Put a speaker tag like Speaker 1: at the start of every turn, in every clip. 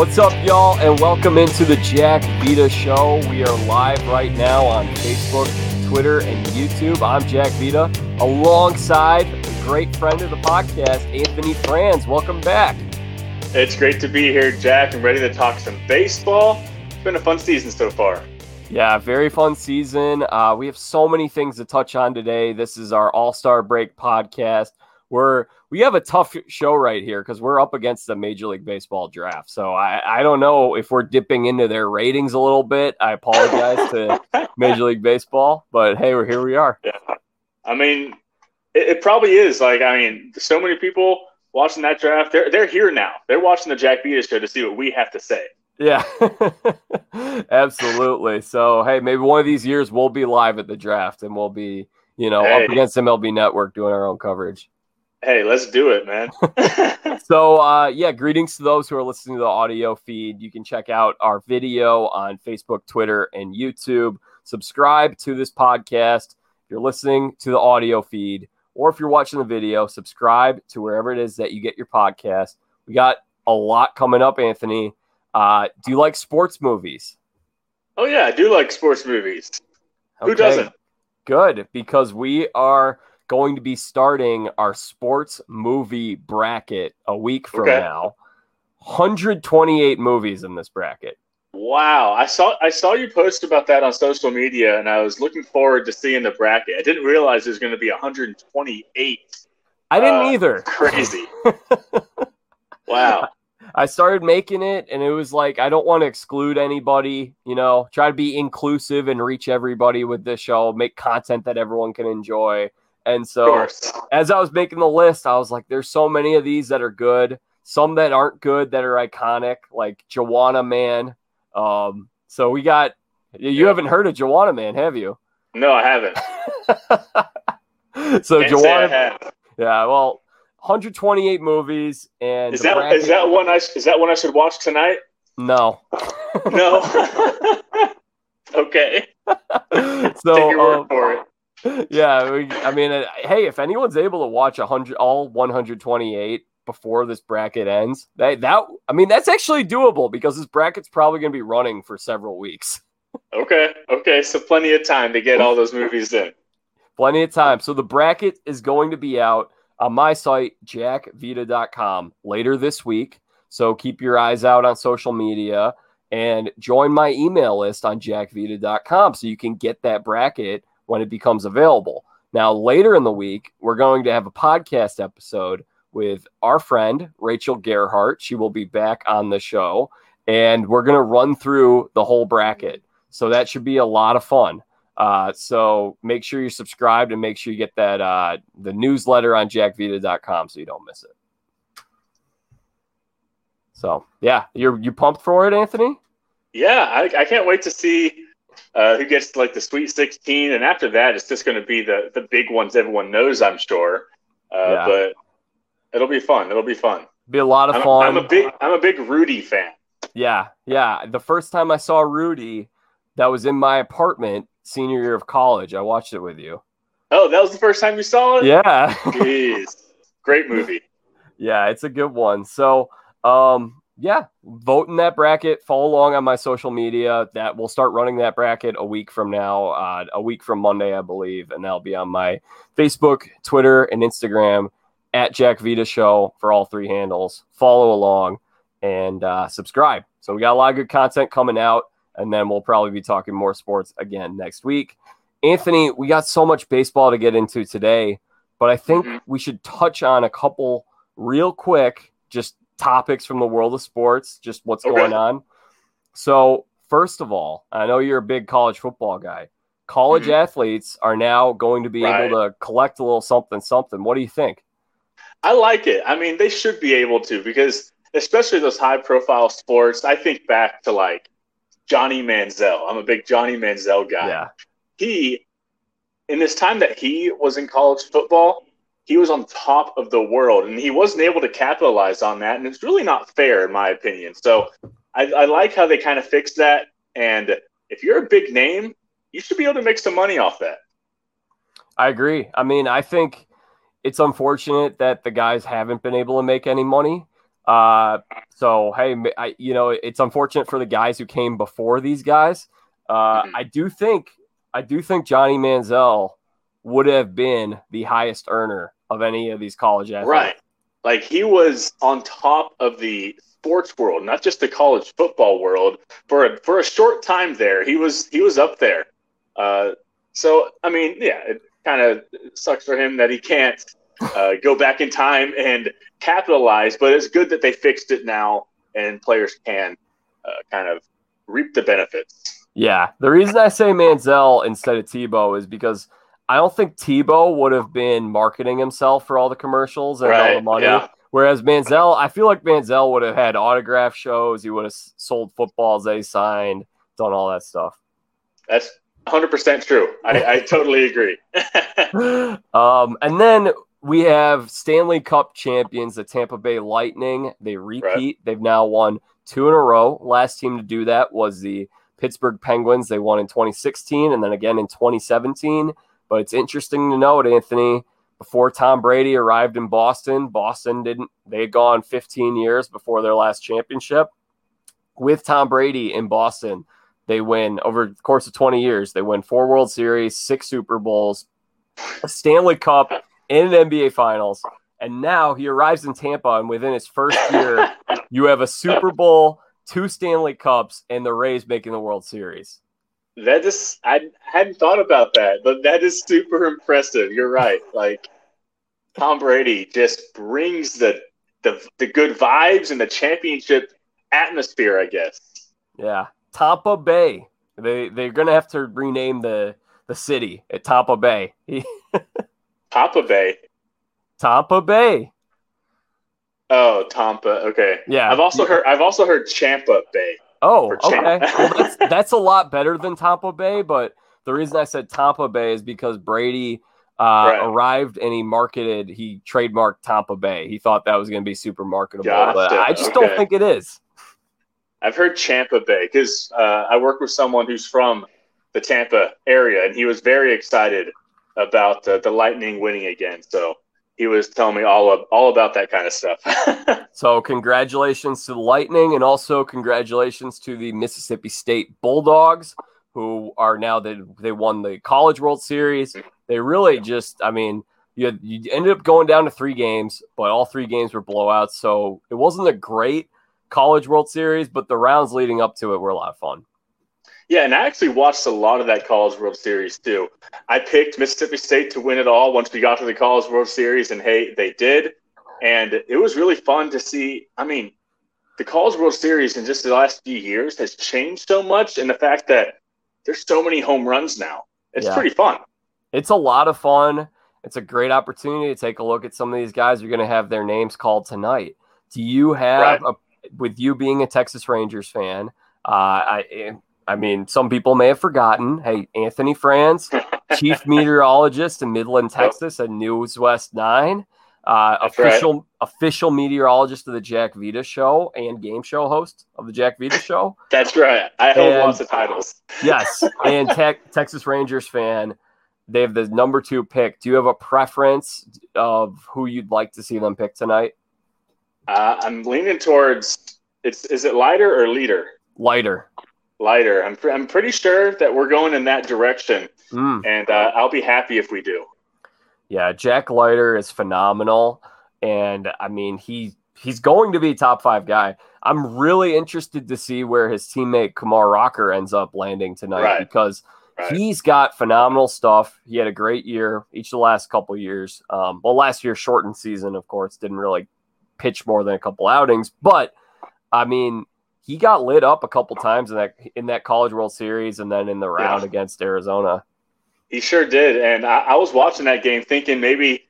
Speaker 1: What's up, y'all, and welcome into the Jack Vita Show. We are live right now on Facebook, Twitter, and YouTube. I'm Jack Vita, alongside a great friend of the podcast, Anthony Franz. Welcome back.
Speaker 2: It's great to be here, Jack. I'm ready to talk some baseball. It's been a fun season so far.
Speaker 1: Yeah, very fun season. Uh, we have so many things to touch on today. This is our All Star Break podcast. We're we have a tough show right here because we're up against the Major League Baseball draft. So I, I don't know if we're dipping into their ratings a little bit. I apologize to Major League Baseball, but hey, we're here. We are.
Speaker 2: Yeah, I mean, it, it probably is. Like, I mean, so many people watching that draft. They're they're here now. They're watching the Jack Vita show to see what we have to say.
Speaker 1: Yeah, absolutely. So, hey, maybe one of these years we'll be live at the draft and we'll be, you know, hey. up against MLB Network doing our own coverage.
Speaker 2: Hey, let's do it, man.
Speaker 1: so, uh, yeah, greetings to those who are listening to the audio feed. You can check out our video on Facebook, Twitter, and YouTube. Subscribe to this podcast. If you're listening to the audio feed, or if you're watching the video, subscribe to wherever it is that you get your podcast. We got a lot coming up, Anthony. Uh, do you like sports movies?
Speaker 2: Oh yeah, I do like sports movies. Okay. Who doesn't?
Speaker 1: Good, because we are going to be starting our sports movie bracket a week from okay. now. 128 movies in this bracket.
Speaker 2: Wow, I saw I saw you post about that on social media, and I was looking forward to seeing the bracket. I didn't realize there's going to be 128.
Speaker 1: I didn't uh, either.
Speaker 2: Crazy. wow.
Speaker 1: I started making it and it was like I don't want to exclude anybody, you know, try to be inclusive and reach everybody with this show, make content that everyone can enjoy. And so as I was making the list, I was like there's so many of these that are good, some that aren't good that are iconic, like Juwanna Man. Um so we got you yeah. haven't heard of Juwanna Man, have you?
Speaker 2: No, I haven't.
Speaker 1: so Juwanna Yeah, well, 128 movies, and
Speaker 2: is that bracket, is that one I is that one I should watch tonight?
Speaker 1: No,
Speaker 2: no. okay.
Speaker 1: so Take your um, for it. Yeah, we, I mean, uh, hey, if anyone's able to watch 100 all 128 before this bracket ends, that that I mean, that's actually doable because this bracket's probably going to be running for several weeks.
Speaker 2: okay, okay, so plenty of time to get all those movies in.
Speaker 1: Plenty of time. So the bracket is going to be out on my site, jackvita.com, later this week. So keep your eyes out on social media and join my email list on jackvita.com so you can get that bracket when it becomes available. Now, later in the week, we're going to have a podcast episode with our friend Rachel Gerhart. She will be back on the show and we're going to run through the whole bracket. So that should be a lot of fun. Uh, so make sure you're subscribed and make sure you get that uh, the newsletter on jackvita.com so you don't miss it. So yeah, you're you pumped for it, Anthony?
Speaker 2: Yeah, I, I can't wait to see uh, who gets like the Sweet 16, and after that, it's just going to be the the big ones everyone knows, I'm sure. Uh, yeah. But it'll be fun. It'll be fun.
Speaker 1: Be a lot of
Speaker 2: I'm,
Speaker 1: fun.
Speaker 2: I'm a big I'm a big Rudy fan.
Speaker 1: Yeah, yeah. The first time I saw Rudy, that was in my apartment senior year of college. I watched it with you.
Speaker 2: Oh, that was the first time you saw it?
Speaker 1: Yeah.
Speaker 2: Jeez. Great movie.
Speaker 1: Yeah, it's a good one. So, um, yeah, vote in that bracket. Follow along on my social media. That we'll start running that bracket a week from now, uh, a week from Monday, I believe, and that'll be on my Facebook, Twitter, and Instagram at Jack Vita Show for all three handles. Follow along and uh, subscribe. So we got a lot of good content coming out and then we'll probably be talking more sports again next week. Anthony, we got so much baseball to get into today, but I think mm-hmm. we should touch on a couple real quick, just topics from the world of sports, just what's okay. going on. So, first of all, I know you're a big college football guy. College mm-hmm. athletes are now going to be right. able to collect a little something, something. What do you think?
Speaker 2: I like it. I mean, they should be able to because, especially those high profile sports, I think back to like Johnny Manziel. I'm a big Johnny Manziel guy.
Speaker 1: Yeah.
Speaker 2: He, in this time that he was in college football, he was on top of the world, and he wasn't able to capitalize on that, and it's really not fair, in my opinion. So I, I like how they kind of fixed that. And if you're a big name, you should be able to make some money off that.
Speaker 1: I agree. I mean, I think it's unfortunate that the guys haven't been able to make any money, Uh, so hey, I, you know, it's unfortunate for the guys who came before these guys. Uh, mm-hmm. I do think, I do think Johnny Manziel would have been the highest earner of any of these college athletes.
Speaker 2: Right. Like he was on top of the sports world, not just the college football world. For a, for a short time there, he was he was up there. Uh, so I mean, yeah, it kind of sucks for him that he can't uh, go back in time and capitalize. But it's good that they fixed it now, and players can uh, kind of reap the benefits.
Speaker 1: Yeah, the reason I say Manziel instead of Tebow is because I don't think Tebow would have been marketing himself for all the commercials and right, all the money. Yeah. Whereas Manziel, I feel like Manziel would have had autograph shows. He would have sold footballs they signed, done all that stuff.
Speaker 2: That's 100% true. I, I totally agree.
Speaker 1: um, and then we have Stanley Cup champions, the Tampa Bay Lightning. They repeat. Right. They've now won two in a row. Last team to do that was the Pittsburgh Penguins. They won in 2016 and then again in 2017. But it's interesting to note, Anthony, before Tom Brady arrived in Boston, Boston didn't, they had gone 15 years before their last championship. With Tom Brady in Boston, they win over the course of 20 years. They win four World Series, six Super Bowls, a Stanley Cup, and an NBA Finals. And now he arrives in Tampa, and within his first year, you have a Super Bowl, two Stanley Cups, and the Rays making the World Series.
Speaker 2: That is, I hadn't thought about that, but that is super impressive. You're right. Like Tom Brady just brings the the the good vibes and the championship atmosphere, I guess.
Speaker 1: Yeah, Tampa Bay. They they're gonna have to rename the the city at Tampa Bay.
Speaker 2: Tampa Bay.
Speaker 1: Tampa Bay.
Speaker 2: Oh, Tampa. Okay.
Speaker 1: Yeah.
Speaker 2: I've also heard. I've also heard Champa Bay.
Speaker 1: Oh, okay. well, that's, that's a lot better than Tampa Bay, but the reason I said Tampa Bay is because Brady uh, right. arrived and he marketed, he trademarked Tompa Bay. He thought that was going to be super marketable, gotcha. but I just okay. don't think it is.
Speaker 2: I've heard Tampa Bay because uh, I work with someone who's from the Tampa area, and he was very excited about uh, the Lightning winning again. So he was telling me all of, all about that kind of stuff.
Speaker 1: so congratulations to the Lightning and also congratulations to the Mississippi State Bulldogs who are now that they won the College World Series. They really just I mean, you, had, you ended up going down to 3 games, but all 3 games were blowouts, so it wasn't a great College World Series, but the rounds leading up to it were a lot of fun.
Speaker 2: Yeah, and I actually watched a lot of that College World Series too. I picked Mississippi State to win it all once we got to the College World Series, and hey, they did. And it was really fun to see. I mean, the College World Series in just the last few years has changed so much, and the fact that there's so many home runs now, it's yeah. pretty fun.
Speaker 1: It's a lot of fun. It's a great opportunity to take a look at some of these guys. You're going to have their names called tonight. Do you have right. a, with you being a Texas Rangers fan? Uh, I I mean, some people may have forgotten. Hey, Anthony Franz, chief meteorologist in Midland, Texas, at News West Nine, uh, official right. official meteorologist of the Jack Vita Show and game show host of the Jack Vita Show.
Speaker 2: That's right. I hold and, lots of titles.
Speaker 1: yes, and te- Texas Rangers fan. They have the number two pick. Do you have a preference of who you'd like to see them pick tonight?
Speaker 2: Uh, I'm leaning towards it's. Is it lighter or leader?
Speaker 1: Lighter
Speaker 2: lighter. I'm, I'm pretty sure that we're going in that direction, mm. and uh, I'll be happy if we do.
Speaker 1: Yeah, Jack Leiter is phenomenal, and I mean he he's going to be a top five guy. I'm really interested to see where his teammate Kumar Rocker ends up landing tonight right. because right. he's got phenomenal stuff. He had a great year each of the last couple years. Um, well, last year shortened season, of course, didn't really pitch more than a couple outings, but I mean he got lit up a couple times in that in that College World Series and then in the round yeah. against Arizona.
Speaker 2: He sure did, and I, I, was watching that game thinking maybe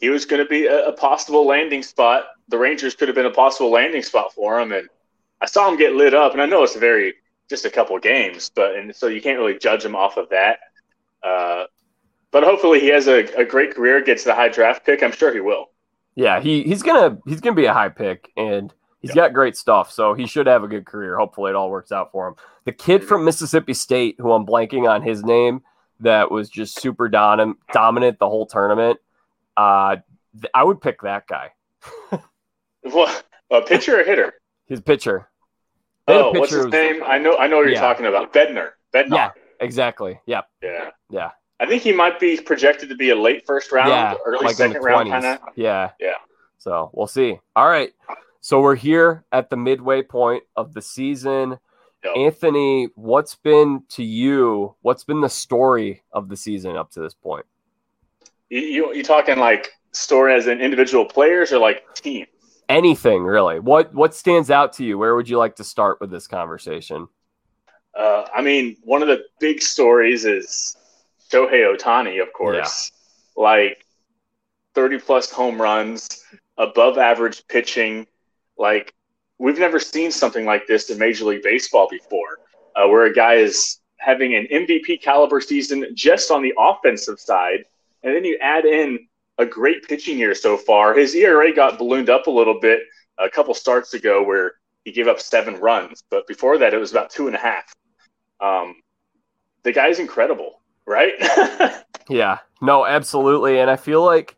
Speaker 2: he was going to be a, a, possible landing spot. The Rangers could have been a possible landing spot for him, and I saw him get lit up. And I know it's very just a couple games, but and so you can't really judge him off of that. Uh, but hopefully he has a, a great career, gets the high draft pick. I'm sure he will.
Speaker 1: Yeah, he, he's gonna he's gonna be a high pick, and He's got great stuff, so he should have a good career. Hopefully, it all works out for him. The kid from Mississippi State, who I'm blanking on his name, that was just super dominant, dominant the whole tournament. Uh, I would pick that guy.
Speaker 2: well, A pitcher or hitter?
Speaker 1: His pitcher.
Speaker 2: Oh, what's his was, name? I know. I know what you're yeah. talking about. Bednar. Bednar.
Speaker 1: Yeah, exactly. Yep.
Speaker 2: Yeah.
Speaker 1: Yeah.
Speaker 2: I think he might be projected to be a late first round, yeah, early like second round kind of.
Speaker 1: Yeah.
Speaker 2: Yeah.
Speaker 1: So we'll see. All right. So we're here at the midway point of the season. Yep. Anthony, what's been to you? What's been the story of the season up to this point?
Speaker 2: You you, you talking like story as in individual players or like team?
Speaker 1: Anything really. What what stands out to you? Where would you like to start with this conversation?
Speaker 2: Uh, I mean, one of the big stories is Shohei Ohtani, of course. Yeah. Like 30 plus home runs, above average pitching. Like, we've never seen something like this in Major League Baseball before, uh, where a guy is having an MVP caliber season just on the offensive side. And then you add in a great pitching year so far. His ERA got ballooned up a little bit a couple starts ago where he gave up seven runs, but before that, it was about two and a half. Um, the guy's incredible right?
Speaker 1: yeah, no, absolutely. And I feel like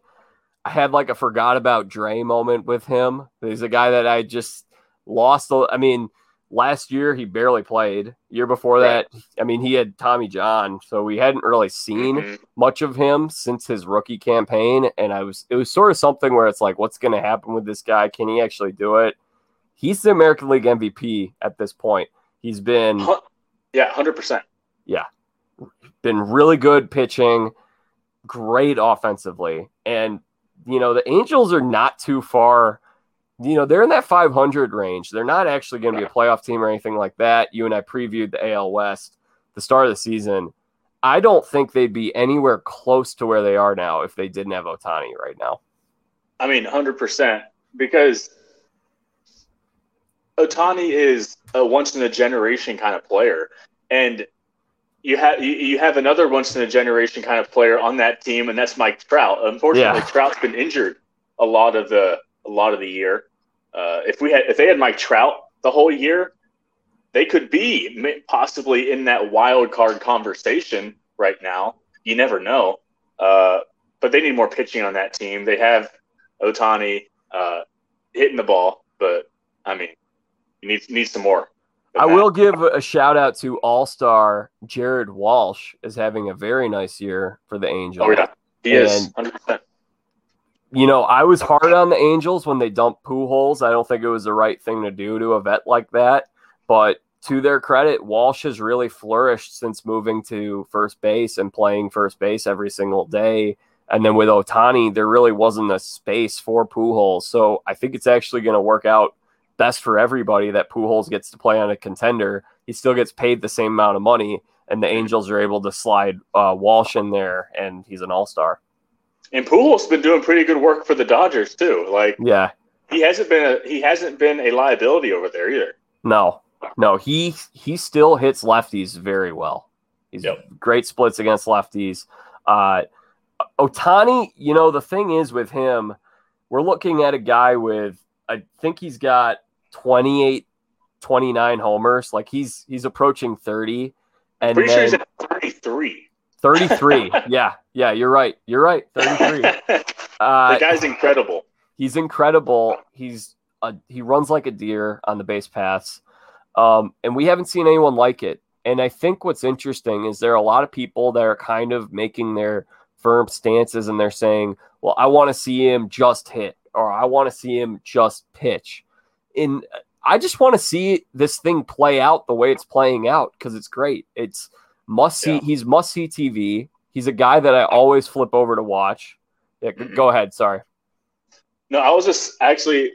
Speaker 1: I had like a forgot about Dre moment with him. He's a guy that I just lost. I mean, last year he barely played. Year before that, I mean, he had Tommy John, so we hadn't really seen mm-hmm. much of him since his rookie campaign. And I was, it was sort of something where it's like, what's going to happen with this guy? Can he actually do it? He's the American League MVP at this point. He's been,
Speaker 2: yeah, hundred percent.
Speaker 1: Yeah, been really good pitching, great offensively. And, you know, the Angels are not too far. You know, they're in that 500 range. They're not actually going to be a playoff team or anything like that. You and I previewed the AL West, the start of the season. I don't think they'd be anywhere close to where they are now if they didn't have Ohtani right now.
Speaker 2: I mean, 100%. Because Ohtani is a once in a generation kind of player. And you have you, have another once in a generation kind of player on that team, and that's Mike Trout. Unfortunately, yeah. Trout's been injured a lot of the a lot of the year. Uh, if we had if they had Mike Trout the whole year, they could be possibly in that wild card conversation right now. You never know. Uh, but they need more pitching on that team. They have Ohtani uh, hitting the ball, but I mean, you need need some more.
Speaker 1: I will give a shout out to All Star Jared Walsh is having a very nice year for the Angels.
Speaker 2: Oh yeah, he and, is. 100%.
Speaker 1: You know, I was hard on the Angels when they dumped Pujols. I don't think it was the right thing to do to a vet like that. But to their credit, Walsh has really flourished since moving to first base and playing first base every single day. And then with Ohtani, there really wasn't a space for Pujols. So I think it's actually going to work out best for everybody that Pujols gets to play on a contender. He still gets paid the same amount of money, and the Angels are able to slide uh, Walsh in there, and he's an all star.
Speaker 2: And Pujols been doing pretty good work for the Dodgers too. Like,
Speaker 1: yeah,
Speaker 2: he hasn't been a he hasn't been a liability over there either.
Speaker 1: No, no, he he still hits lefties very well. He's yep. great splits against lefties. Uh, Ohtani, you know, the thing is with him, we're looking at a guy with I think he's got 28, 29 homers. Like he's he's approaching 30.
Speaker 2: And pretty sure he's at 33.
Speaker 1: 33. yeah. Yeah, you're right. You're right. 33.
Speaker 2: Uh, the guy's incredible.
Speaker 1: He's incredible. He's a, he runs like a deer on the base paths. Um, and we haven't seen anyone like it. And I think what's interesting is there are a lot of people that are kind of making their firm stances and they're saying, well, I want to see him just hit or I want to see him just pitch in I just want to see this thing play out the way it's playing out because it's great. It's must see. Yeah. He's must see TV. He's a guy that I always flip over to watch. Yeah, go ahead. Sorry.
Speaker 2: No, I was just actually.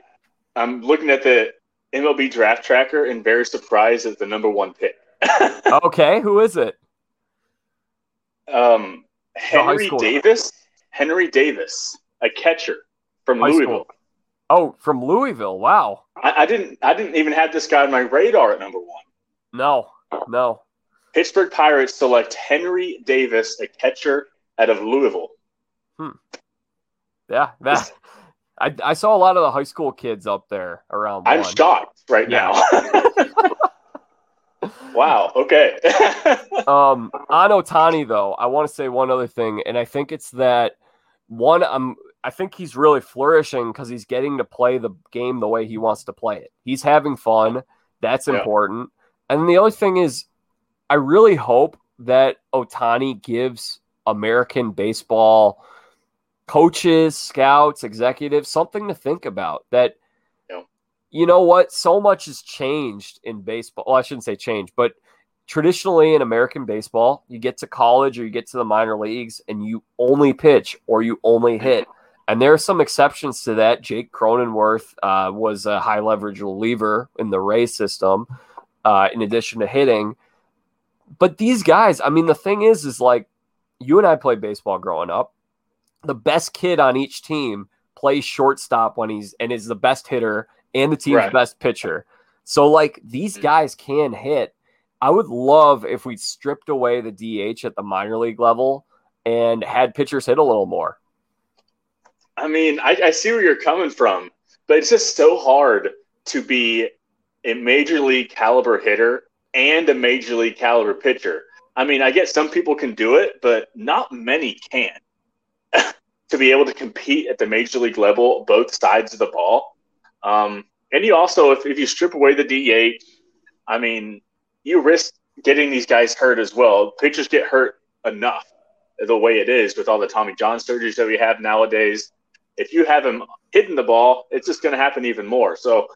Speaker 2: I'm looking at the MLB draft tracker and very surprised at the number one pick.
Speaker 1: okay, who is it?
Speaker 2: Um, Henry Davis. Henry Davis, a catcher from high Louisville. School.
Speaker 1: Oh, from Louisville. Wow.
Speaker 2: I, I, didn't I didn't even have this guy on my radar at number one.
Speaker 1: No, no.
Speaker 2: Pittsburgh Pirates select Henry Davis, a catcher out of Louisville.
Speaker 1: Hmm. Yeah, that I, I saw a lot of the high school kids up there around.
Speaker 2: I'm one. shocked right yeah. now. wow. Okay.
Speaker 1: um, on Ohtani though, I want to say one other thing, and I think it's that one. I'm I think he's really flourishing because he's getting to play the game the way he wants to play it. He's having fun. That's
Speaker 2: Yeah.
Speaker 1: important. And the other thing is, I really hope that Ohtani gives American baseball coaches, scouts, executives something to think about. That,
Speaker 2: Yeah.
Speaker 1: you know what? So much has changed in baseball. Well, I shouldn't say change, but traditionally in American baseball, you get to college or you get to the minor leagues and you only pitch or you only hit. And there are some exceptions to that. Jake Cronenworth uh, was a high leverage reliever in the Ray system, uh, in addition to hitting. But these guys, I mean, the thing is, is like you and I played baseball growing up. The best kid on each team plays shortstop when he's and is the best hitter and the team's
Speaker 2: Right.
Speaker 1: best pitcher. So, like, these
Speaker 2: Mhm.
Speaker 1: guys can hit. I would love if we stripped away the DH at the minor league level and had pitchers hit a little more.
Speaker 2: I mean, I, I see where you're coming from, but it's just so hard to be a major league caliber hitter and a major league caliber pitcher. I mean, I guess some people can do it, but not many can. to be able to compete at the major league level, both sides of the ball. Um, and you also, if, if you strip away the DH, I mean, you risk getting these guys hurt as well. Pitchers get hurt enough the way it is with all the Tommy John surgeries that we have nowadays. If you have him hitting the ball, it's just going to happen even more. So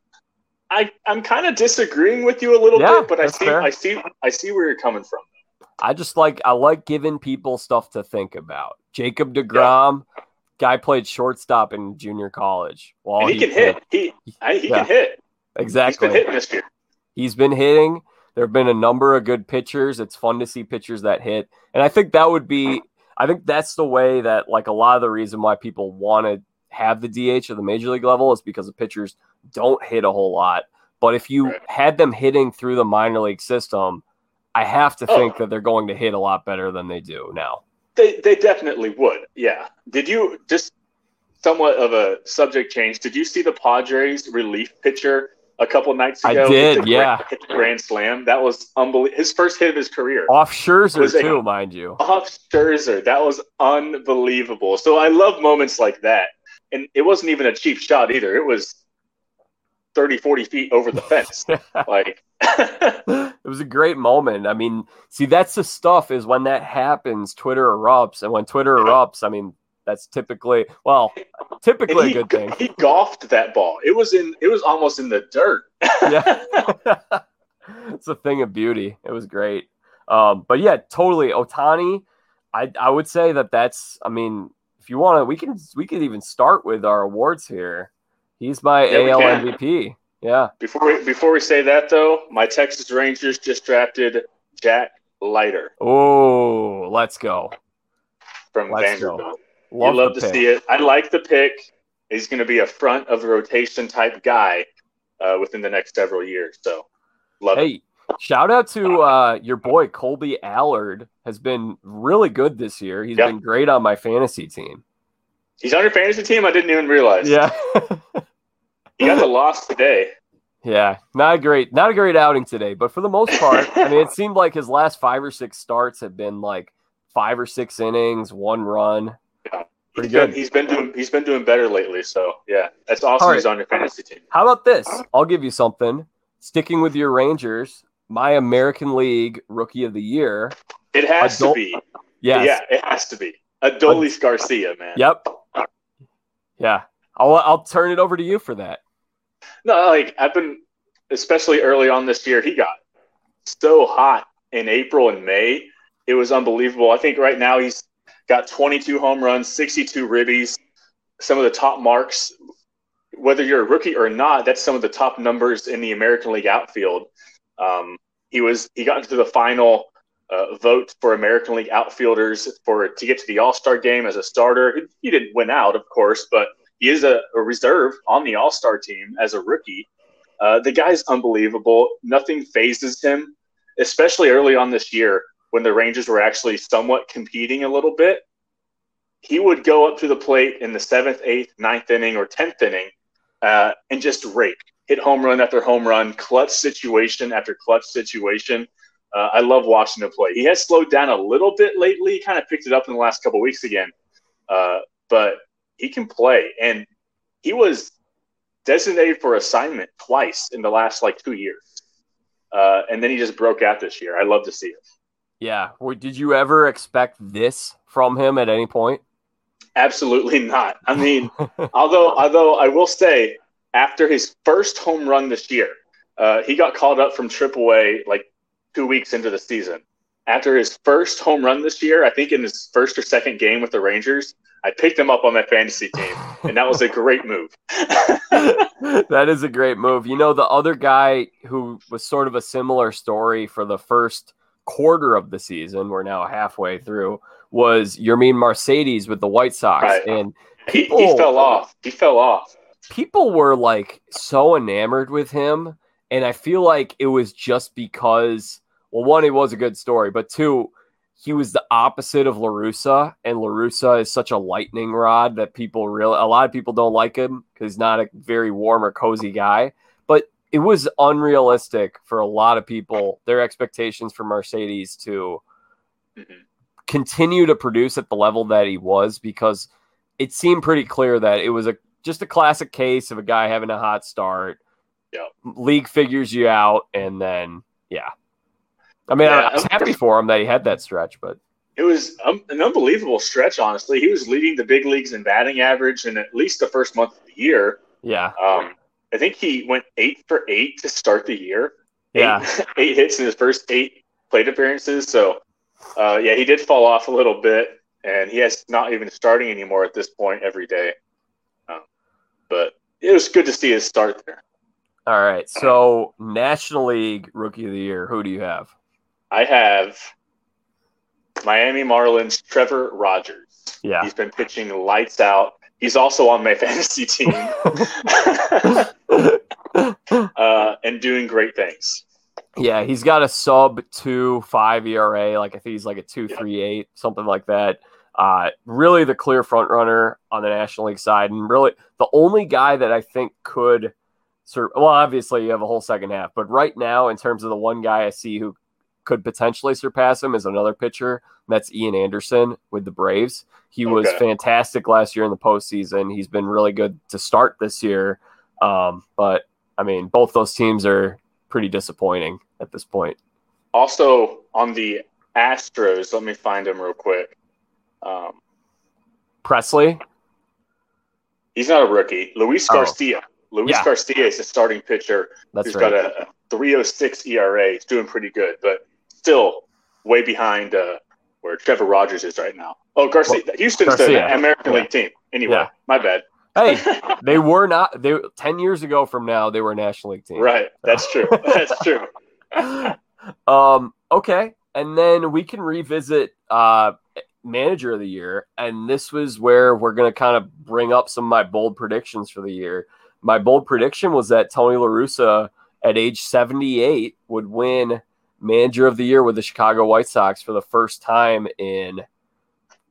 Speaker 2: I, I'm kind of disagreeing with you a little
Speaker 1: Yeah,
Speaker 2: bit, but I see,
Speaker 1: fair.
Speaker 2: I see, I see where you're coming from.
Speaker 1: I just like I like giving people stuff to think about. Jacob deGrom, guy played shortstop in junior college. Well,
Speaker 2: and he, can hit. He, I, he
Speaker 1: Yeah.
Speaker 2: can hit.
Speaker 1: Exactly.
Speaker 2: He's been hitting this year.
Speaker 1: He's been hitting. There have been a number of good pitchers. It's fun to see pitchers that hit. And I think that would be I think that's the way that like a lot of the reason why people want to have the DH at the major league level is because the pitchers don't hit a whole lot. But if you
Speaker 2: Right.
Speaker 1: had them hitting through the minor league system, I have to
Speaker 2: Oh.
Speaker 1: think that they're going to hit a lot better than they do now.
Speaker 2: They, they definitely would. Yeah. Did you just somewhat of a subject change? Did you see the Padres relief pitcher a couple nights ago? I did,
Speaker 1: yeah.
Speaker 2: Grand, grand slam. That was unbelievable. His first hit of his career.
Speaker 1: Off Scherzer too, mind you.
Speaker 2: Off Scherzer. That was unbelievable. So I love moments like that. And it wasn't even a cheap shot either. It was 30, 40 feet over the fence. like,
Speaker 1: it was a great moment. I mean, see, that's the stuff is when that happens, Twitter erupts. And when Twitter
Speaker 2: Yeah.
Speaker 1: erupts, I mean, that's typically, well, typically
Speaker 2: he,
Speaker 1: a good thing.
Speaker 2: he golfed that ball. It was in. It was almost in the dirt.
Speaker 1: Yeah. it's a thing of beauty. It was great. Um, but yeah, totally. Ohtani, I, I would say that that's, I mean, if you want to, we can, we can even start with our awards here. He's my
Speaker 2: Yeah,
Speaker 1: AL. MVP. Yeah.
Speaker 2: Before we, before we say that though, my Texas Rangers just drafted Jack Leiter
Speaker 1: Oh, let's go.
Speaker 2: from
Speaker 1: Let's go.
Speaker 2: Vanderbilt.
Speaker 1: Love,
Speaker 2: love
Speaker 1: the
Speaker 2: to
Speaker 1: pick.
Speaker 2: see it. I like the pick. He's going to be a front of the rotation type guy uh, within the next several years. So love it.
Speaker 1: Shout out to uh, your boy Kolby Allard has been really good this year. He's
Speaker 2: Yeah.
Speaker 1: been great on my fantasy team.
Speaker 2: He's on your fantasy team. I didn't even realize.
Speaker 1: Yeah.
Speaker 2: he got the loss today.
Speaker 1: yeah. Not a great not a great outing today, but for the most part, I mean it seemed like his last 5 or 6 starts have been like 5 or 6 innings, one run. Pretty
Speaker 2: He's been,
Speaker 1: good.
Speaker 2: he's been doing he's been doing better lately. So yeah, that's awesome.
Speaker 1: Right.
Speaker 2: He's on your fantasy team.
Speaker 1: How about this? I'll give you something. Sticking with your Rangers, my American League Rookie of the Year.
Speaker 2: It has to be.
Speaker 1: Yes.
Speaker 2: Yeah, it has to be. Adolis Garcia, man.
Speaker 1: Yep. Yeah. I'll I'll turn it over to you for that.
Speaker 2: No, like I've been, especially early on this year, he got so hot in April and May. It was unbelievable. I think right now he's got 22 home runs, 62 ribbies, some of the top marks. Whether you're a rookie or not, that's some of the top numbers in the American League outfield. Um, he was he got into the final uh, vote for American League outfielders for to get to the All Star game as a starter. He, he didn't win out, of course, but he is a, a reserve on the All Star team as a rookie. Uh, the guy's unbelievable. Nothing phases him, especially early on this year when the Rangers were actually somewhat competing a little bit. He would go up to the plate in the seventh, eighth, ninth inning, or tenth inning uh, and just rake, hit home run after home run, clutch situation after clutch situation. Uh, I love watching him play. He has slowed down a little bit lately, kind of picked it up in the last couple weeks again. Uh, but he can play, and he was designated for assignment twice in the last like two years, uh, and then he just broke out this year. I love to see it.
Speaker 1: Yeah. Did you ever expect this from him at any point?
Speaker 2: Absolutely not. I mean, although although I will say, after his first home run this year, uh, he got called up from AAA like two weeks into the season. After his first home run this year, I think in his first or second game with the Rangers, I picked him up on my fantasy team, and that was a great move.
Speaker 1: that is a great move. You know, the other guy who was sort of a similar story for the first quarter of the season, we're now halfway through, was Yermin Mercedes with the White Sox. Right. And
Speaker 2: he, he fell off. He fell off.
Speaker 1: People were like so enamored with him and I feel like it was just because, well, one, it was a good story, but two, he was the opposite of LaRussa, and LaRussa is such a lightning rod that people really, a lot of people don't like him because he's not a very warm or cozy guy. But it was unrealistic for a lot of people, their expectations for Mercedes to mm-hmm. continue to produce at the level that he was because it seemed pretty clear that it was a just a classic case of a guy having a hot start
Speaker 2: yeah.
Speaker 1: League figures you out, and then yeah. I mean, yeah, I was happy for him that he had that stretch, but
Speaker 2: it was um, an unbelievable stretch. Honestly, he was leading the big leagues in batting average in at least the first month of the year.
Speaker 1: Yeah.
Speaker 2: Um, I think he went eight for eight to start the year. Eight,
Speaker 1: yeah.
Speaker 2: eight hits in his first eight plate appearances. So, uh, yeah, he did fall off a little bit, and he has not even starting anymore at this point every day. But it was good to see his start there.
Speaker 1: All right. So National League Rookie of the Year, who do you have?
Speaker 2: I have Miami Marlins Trevor Rogers.
Speaker 1: Yeah.
Speaker 2: He's been pitching lights out. He's also on my fantasy team uh, and doing great things.
Speaker 1: Yeah, he's got a sub two five ERA. Like I think he's like a two three eight, something like that. Uh, really the clear front runner on the National League side, and really the only guy that I think could well, obviously you have a whole second half, but right now, in terms of the one guy I see who could potentially surpass him is another pitcher. That's Ian Anderson with the Braves. He okay. was fantastic last year in the postseason. He's been really good to start this year. Um, but I mean, both those teams are pretty disappointing at this point.
Speaker 2: Also on the Astros, let me find him real quick. Um,
Speaker 1: Pressly.
Speaker 2: He's not a rookie. Luis oh. Garcia. Luis yeah. Garcia is a starting pitcher That's who's right. got a 306 ERA. He's doing pretty good, but still way behind uh, where Trevor Rogers is right now. Oh, Garcia. Well, Houston's Garcia. the American yeah. League team. Anyway, yeah. my bad.
Speaker 1: Hey, they were not. They ten years ago from now, they were a National League team.
Speaker 2: Right. That's true. That's true.
Speaker 1: um. Okay, and then we can revisit uh, manager of the year, and this was where we're going to kind of bring up some of my bold predictions for the year my bold prediction was that Tony LaRussa at age 78 would win manager of the year with the Chicago White Sox for the first time in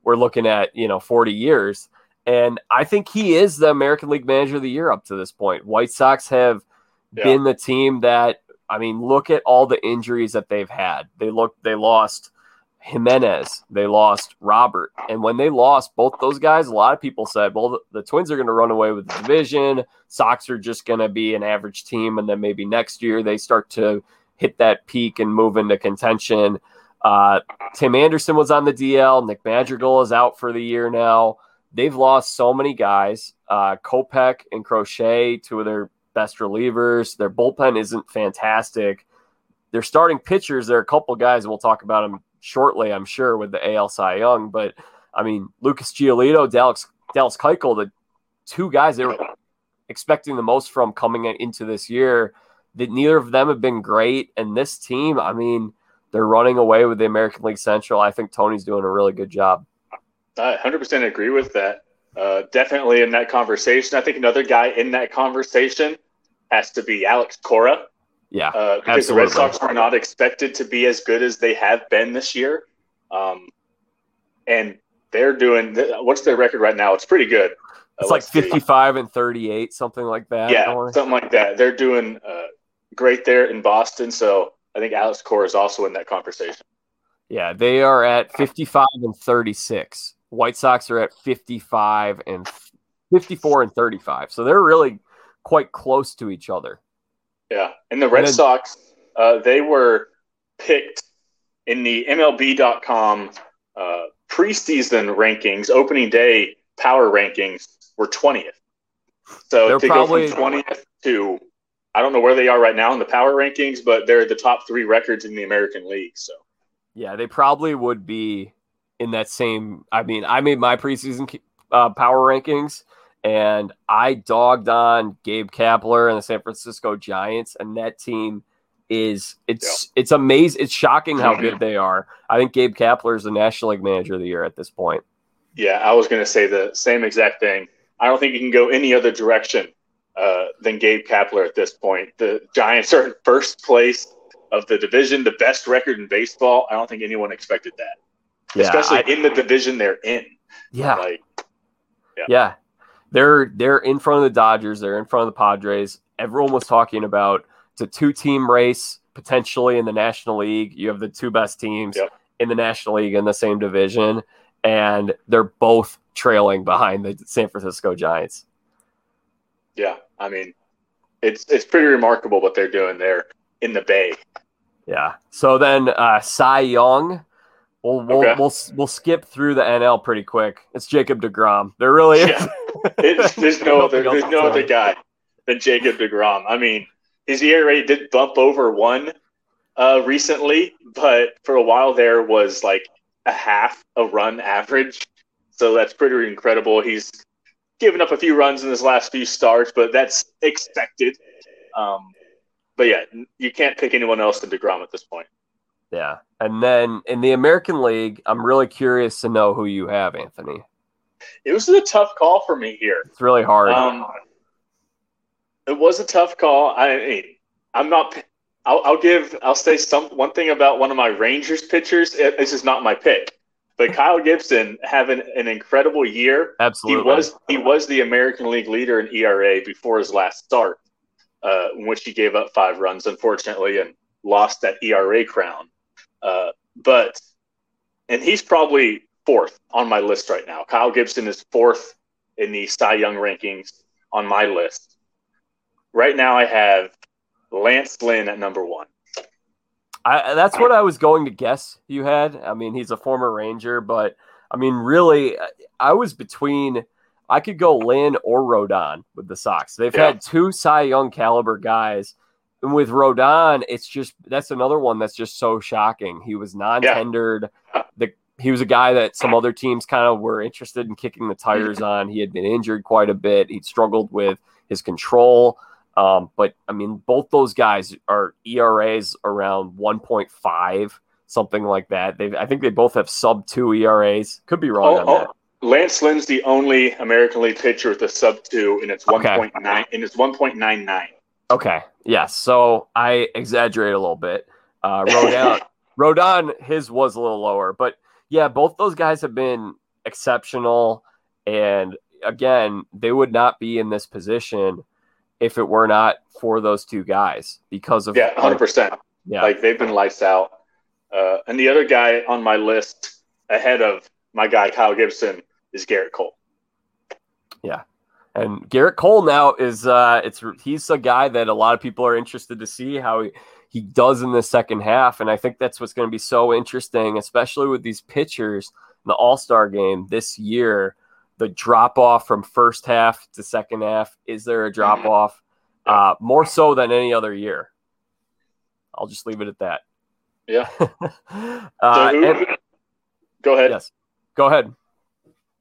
Speaker 1: we're looking at, you know, 40 years. And I think he is the American League manager of the year up to this point. White Sox have yeah. been the team that I mean, look at all the injuries that they've had. They look they lost Jimenez, they lost Robert. And when they lost both those guys, a lot of people said, well, the, the Twins are going to run away with the division. Sox are just going to be an average team. And then maybe next year they start to hit that peak and move into contention. Uh, Tim Anderson was on the DL. Nick Madrigal is out for the year now. They've lost so many guys. Uh, Kopech and Crochet, two of their best relievers. Their bullpen isn't fantastic. They're starting pitchers. There are a couple guys, we'll talk about them shortly, I'm sure, with the AL Cy Young. But I mean, Lucas Giolito, Dallas, Dallas Keuchel, the two guys they were expecting the most from coming into this year, that neither of them have been great. And this team, I mean, they're running away with the American League Central. I think Tony's doing a really good job.
Speaker 2: I 100% agree with that. Uh, definitely in that conversation. I think another guy in that conversation has to be Alex Cora.
Speaker 1: Yeah,
Speaker 2: uh, because absolutely. the Red Sox were not expected to be as good as they have been this year, um, and they're doing. What's their record right now? It's pretty good.
Speaker 1: It's uh, like fifty-five see. and thirty-eight, something like that.
Speaker 2: Yeah, something like that. They're doing uh, great there in Boston. So I think Alex Cora is also in that conversation.
Speaker 1: Yeah, they are at fifty-five and thirty-six. White Sox are at fifty-five and 54 and 35. So they're really quite close to each other.
Speaker 2: Yeah. And the Red and then, Sox, uh, they were picked in the MLB.com uh, preseason rankings, opening day power rankings were 20th. So they're to probably, go from 20th to I don't know where they are right now in the power rankings, but they're the top three records in the American League. So
Speaker 1: yeah, they probably would be in that same. I mean, I made my preseason uh, power rankings, and I dogged on Gabe Kapler and the San Francisco Giants, and that team is it's yeah. it's amazing. It's shocking how good they are. I think Gabe Kapler is the National League Manager of the Year at this point.
Speaker 2: Yeah, I was going to say the same exact thing. I don't think you can go any other direction uh, than Gabe Kapler at this point. The Giants are in first place of the division, the best record in baseball. I don't think anyone expected that, yeah, especially I, in the division they're in.
Speaker 1: Yeah, like, yeah. yeah, they're they're in front of the Dodgers. They're in front of the Padres. Everyone was talking about it's a two team race potentially in the National League. You have the two best teams yep. in the National League in the same division, and they're both trailing behind the San Francisco Giants.
Speaker 2: Yeah, I mean, it's it's pretty remarkable what they're doing there in the Bay.
Speaker 1: Yeah. So then uh, Cy Young, we'll we'll, okay. we'll we'll skip through the NL pretty quick. It's Jacob deGrom. There really is. Yeah.
Speaker 2: there's no other, there's no other guy than Jacob deGrom. I mean, his ERA did bump over one uh, recently, but for a while there was like a half a run average. So that's pretty incredible. He's given up a few runs in his last few starts, but that's expected. Um, but yeah, you can't pick anyone else than deGrom at this point.
Speaker 1: Yeah, and then in the American League, I'm really curious to know who you have, Anthony.
Speaker 2: It was a tough call for me here.
Speaker 1: It's really hard. Um,
Speaker 2: it was a tough call. I mean, I'm not. I'll, I'll, give. I'll say some one thing about one of my Rangers pitchers. This is not my pick, but Kyle Gibson having an incredible year.
Speaker 1: Absolutely,
Speaker 2: he was. He was the American League leader in ERA before his last start, uh, in which he gave up five runs, unfortunately, and lost that ERA crown. Uh, but and he's probably fourth on my list right now. Kyle Gibson is fourth in the Cy Young rankings on my list. Right now, I have Lance Lynn at number one.
Speaker 1: I, that's what I was going to guess you had. I mean, he's a former Ranger, but I mean, really, I was between. I could go Lynn or Rodon with the Sox. They've yeah. had two Cy Young caliber guys. And with Rodon, it's just that's another one that's just so shocking. He was non-tendered. Yeah. The he was a guy that some other teams kind of were interested in kicking the tires on. He had been injured quite a bit. He'd struggled with his control. Um, but I mean, both those guys are ERAs around 1.5, something like that. They, I think they both have sub two ERAs. Could be wrong oh, on oh, that.
Speaker 2: Lance Lynn's the only American League pitcher with a sub two, and it's okay. 1.9, and it's 1.99.
Speaker 1: Okay. Yes. So I exaggerate a little bit. Uh, Rodon, Rodon, his was a little lower, but yeah, both those guys have been exceptional. And again, they would not be in this position if it were not for those two guys because of
Speaker 2: yeah, hundred percent. Yeah, like they've been lights out. Uh, and the other guy on my list ahead of my guy Kyle Gibson is Gerrit Cole.
Speaker 1: Yeah, and Gerrit Cole now is uh, it's he's a guy that a lot of people are interested to see how he, he does in the second half, and I think that's what's going to be so interesting, especially with these pitchers in the All Star game this year the drop off from first half to second half. Is there a drop off? Uh, more so than any other year. I'll just leave it at that.
Speaker 2: Yeah. uh, who, and,
Speaker 1: go ahead. Yes. Go ahead.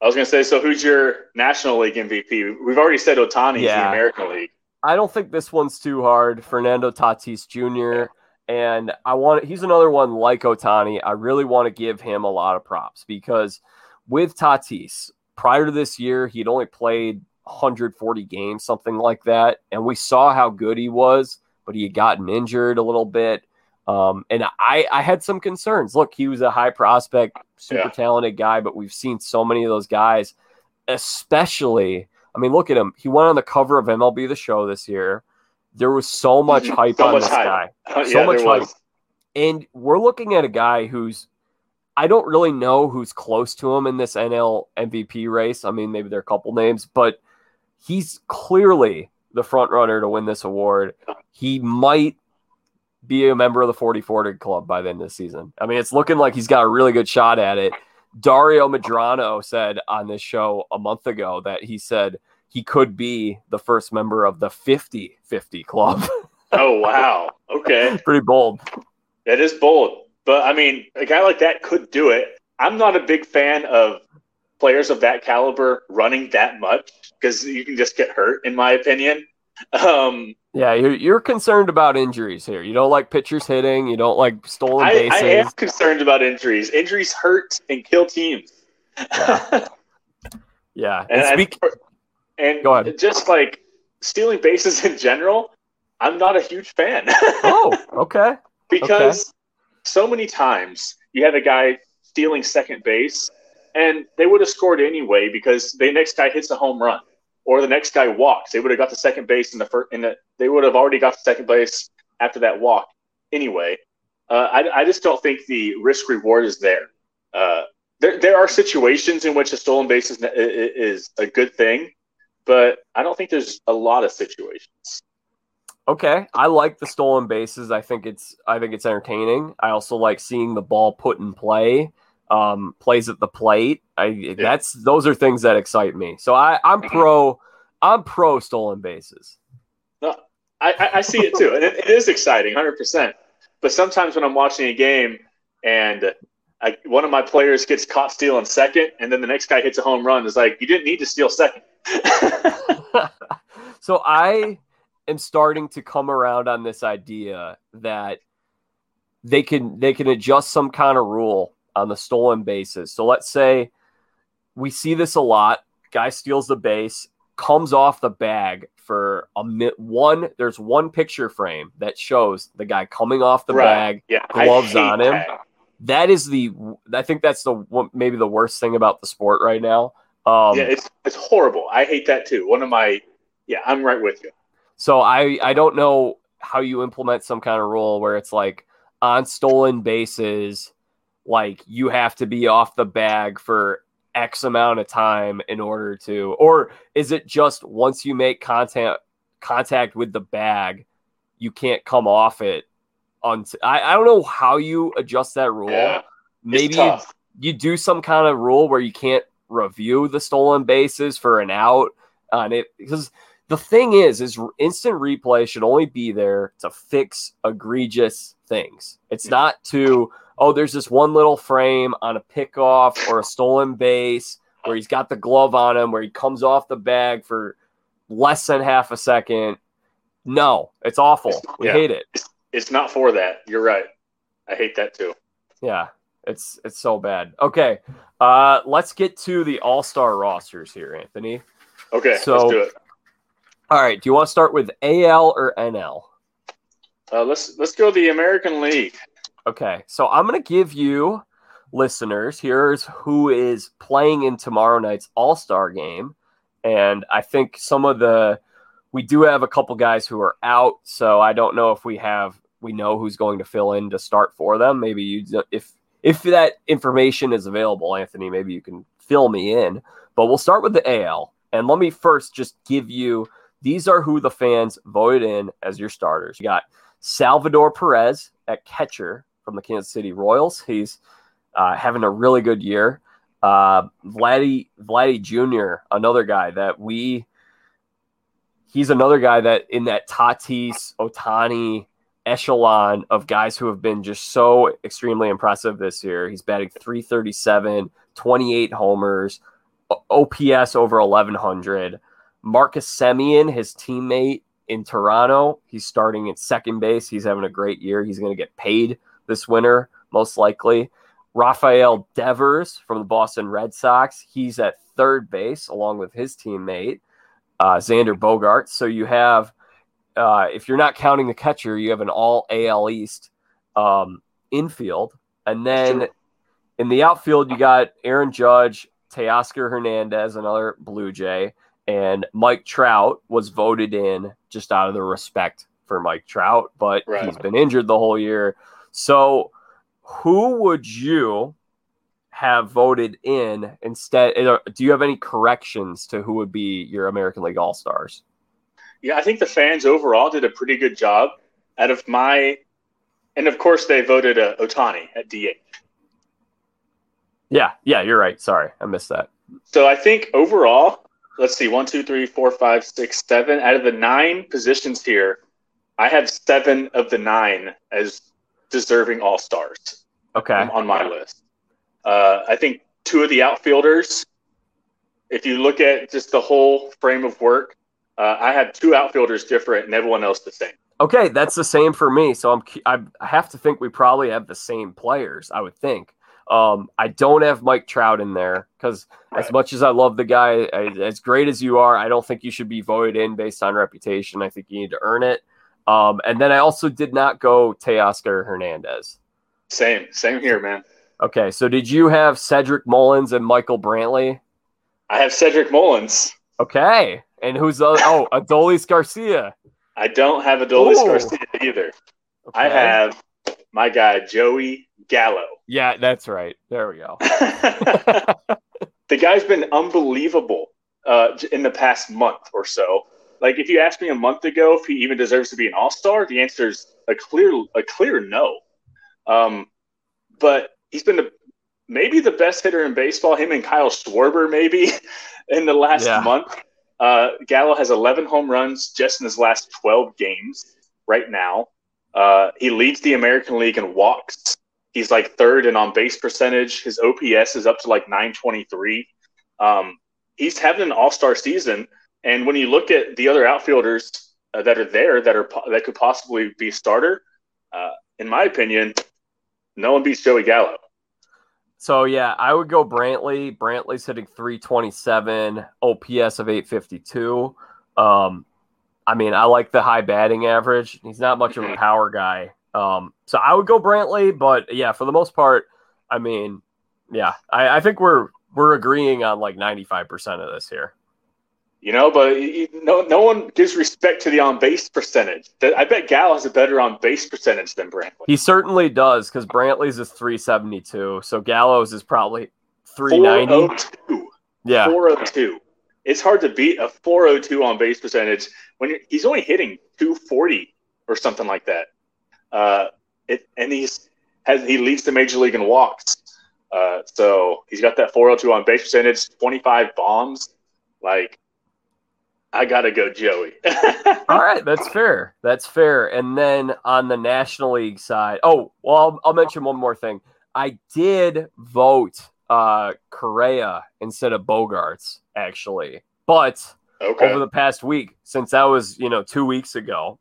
Speaker 2: I was going to say, so who's your National League MVP? We've already said Ohtani yeah. the American League.
Speaker 1: I don't think this one's too hard. Fernando Tatis Jr. And I want he's another one like Ohtani. I really want to give him a lot of props because with Tatis, prior to this year, he'd only played 140 games, something like that. And we saw how good he was, but he had gotten injured a little bit. Um, and I, I had some concerns. Look, he was a high prospect, super yeah. talented guy, but we've seen so many of those guys, especially. I mean, look at him. He went on the cover of MLB The Show this year. There was so much mm-hmm. hype so on much this hype. guy. So yeah, much hype. Was. And we're looking at a guy who's I don't really know who's close to him in this NL MVP race. I mean, maybe there are a couple names, but he's clearly the front runner to win this award. He might be a member of the 40 club by the end of the season. I mean, it's looking like he's got a really good shot at it. Dario Madrano said on this show a month ago that he said he could be the first member of the 50 50 club.
Speaker 2: oh, wow. Okay.
Speaker 1: Pretty bold.
Speaker 2: That is bold. But I mean, a guy like that could do it. I'm not a big fan of players of that caliber running that much because you can just get hurt, in my opinion. Um,
Speaker 1: yeah, you're, you're concerned about injuries here. You don't like pitchers hitting. You don't like stolen
Speaker 2: I,
Speaker 1: bases.
Speaker 2: I am concerned about injuries. Injuries hurt and kill teams.
Speaker 1: Yeah. yeah.
Speaker 2: And,
Speaker 1: and, speak-
Speaker 2: and Go ahead. just like stealing bases in general, I'm not a huge fan.
Speaker 1: oh, okay.
Speaker 2: because okay. so many times you have a guy stealing second base and they would have scored anyway because the next guy hits a home run or the next guy walks. They would have got the second base in the first. In the, they would have already got the second base after that walk anyway. Uh, I, I just don't think the risk reward is there. Uh, there. There are situations in which a stolen base is, is a good thing, but I don't think there's a lot of situations.
Speaker 1: Okay, I like the stolen bases. I think it's I think it's entertaining. I also like seeing the ball put in play um, plays at the plate. I yeah. that's those are things that excite me. So I I'm pro I'm pro stolen bases.
Speaker 2: No, I, I see it too, and it, it is exciting, hundred percent. But sometimes when I'm watching a game and I, one of my players gets caught stealing second, and then the next guy hits a home run, it's like you didn't need to steal second.
Speaker 1: so I am starting to come around on this idea that they can they can adjust some kind of rule on the stolen bases. So let's say we see this a lot. Guy steals the base, comes off the bag for a minute. One, there's one picture frame that shows the guy coming off the right. bag,
Speaker 2: yeah,
Speaker 1: gloves on him. That. that is the. I think that's the maybe the worst thing about the sport right now.
Speaker 2: Um, yeah, it's it's horrible. I hate that too. One of my. Yeah, I'm right with you.
Speaker 1: So I I don't know how you implement some kind of rule where it's like on stolen bases like you have to be off the bag for X amount of time in order to, or is it just once you make contact contact with the bag, you can't come off it? On I, I don't know how you adjust that rule.
Speaker 2: Yeah,
Speaker 1: Maybe you, you do some kind of rule where you can't review the stolen bases for an out on it because the thing is is instant replay should only be there to fix egregious things. It's not to oh, there's this one little frame on a pickoff or a stolen base where he's got the glove on him, where he comes off the bag for less than half a second. No, it's awful. We yeah. hate it.
Speaker 2: It's not for that. You're right. I hate that too.
Speaker 1: Yeah, it's it's so bad. Okay, uh, let's get to the All Star rosters here, Anthony.
Speaker 2: Okay, so, let's do it.
Speaker 1: All right, do you want to start with AL or NL?
Speaker 2: Uh, let's let's go the American League.
Speaker 1: Okay, so I'm going to give you listeners. Here's who is playing in tomorrow night's All Star game, and I think some of the we do have a couple guys who are out, so I don't know if we have we know who's going to fill in to start for them. Maybe you if if that information is available, Anthony, maybe you can fill me in. But we'll start with the AL, and let me first just give you these are who the fans voted in as your starters. You got Salvador Perez at catcher from the Kansas City Royals. He's uh, having a really good year. Uh, Vladdy Vladdy Jr., another guy that we, he's another guy that in that Tatis Ohtani echelon of guys who have been just so extremely impressive this year. He's batting 337, 28 homers, OPS over 1100. Marcus Semien, his teammate in Toronto, he's starting at second base. He's having a great year. He's going to get paid this winter, most likely. Rafael Devers from the Boston Red Sox, he's at third base along with his teammate, uh, Xander Bogaerts. So you have, uh, if you're not counting the catcher, you have an all AL East um, infield. And then in the outfield, you got Aaron Judge, Teoscar Hernandez, another Blue Jay, and Mike Trout was voted in just out of the respect for Mike Trout, but right. he's been injured the whole year. So, who would you have voted in instead? Do you have any corrections to who would be your American League All Stars?
Speaker 2: Yeah, I think the fans overall did a pretty good job. Out of my, and of course they voted uh, Ohtani at DH.
Speaker 1: Yeah, yeah, you're right. Sorry, I missed that.
Speaker 2: So I think overall, let's see, one, two, three, four, five, six, seven. Out of the nine positions here, I have seven of the nine as deserving All Stars.
Speaker 1: Okay.
Speaker 2: On my list, uh, I think two of the outfielders. If you look at just the whole frame of work, uh, I had two outfielders different and everyone else the same.
Speaker 1: Okay, that's the same for me. So I'm I have to think we probably have the same players. I would think. Um, I don't have Mike Trout in there because right. as much as I love the guy, as great as you are, I don't think you should be voted in based on reputation. I think you need to earn it. Um, and then I also did not go Teoscar Hernandez.
Speaker 2: Same, same here, man.
Speaker 1: Okay, so did you have Cedric Mullins and Michael Brantley?
Speaker 2: I have Cedric Mullins.
Speaker 1: Okay, and who's the oh Adolis Garcia?
Speaker 2: I don't have Adolis Ooh. Garcia either. Okay. I have my guy Joey Gallo.
Speaker 1: Yeah, that's right. There we go.
Speaker 2: the guy's been unbelievable uh, in the past month or so. Like, if you asked me a month ago if he even deserves to be an All Star, the answer is a clear, a clear no. Um, but he's been the, maybe the best hitter in baseball. Him and Kyle Schwarber, maybe in the last yeah. month. Uh, Gallo has 11 home runs just in his last 12 games right now. Uh, he leads the American League in walks. He's like third in on base percentage. His OPS is up to like 923. Um, he's having an all star season. And when you look at the other outfielders uh, that are there that are that could possibly be starter, uh, in my opinion, no one beats Joey Gallo.
Speaker 1: So yeah, I would go Brantley. Brantley's hitting 327, OPS of 852. Um, I mean, I like the high batting average. He's not much of a mm-hmm. power guy. Um, so I would go Brantley, but yeah, for the most part, I mean, yeah, I, I think we're we're agreeing on like 95% of this here.
Speaker 2: You know, but no, no one gives respect to the on base percentage. I bet Gal has a better on base percentage than Brantley.
Speaker 1: He certainly does because Brantley's is 372. So Gallo's is probably 390.
Speaker 2: Yeah. 402. It's hard to beat a 402 on base percentage when he's only hitting 240 or something like that. Uh, it, and he's has he leads the major league in walks. Uh, so he's got that 402 on base percentage, 25 bombs. Like I gotta go, Joey.
Speaker 1: All right, that's fair. That's fair. And then on the National League side, oh well, I'll, I'll mention one more thing. I did vote uh, Correa instead of Bogaerts, actually, but okay. over the past week, since that was you know two weeks ago,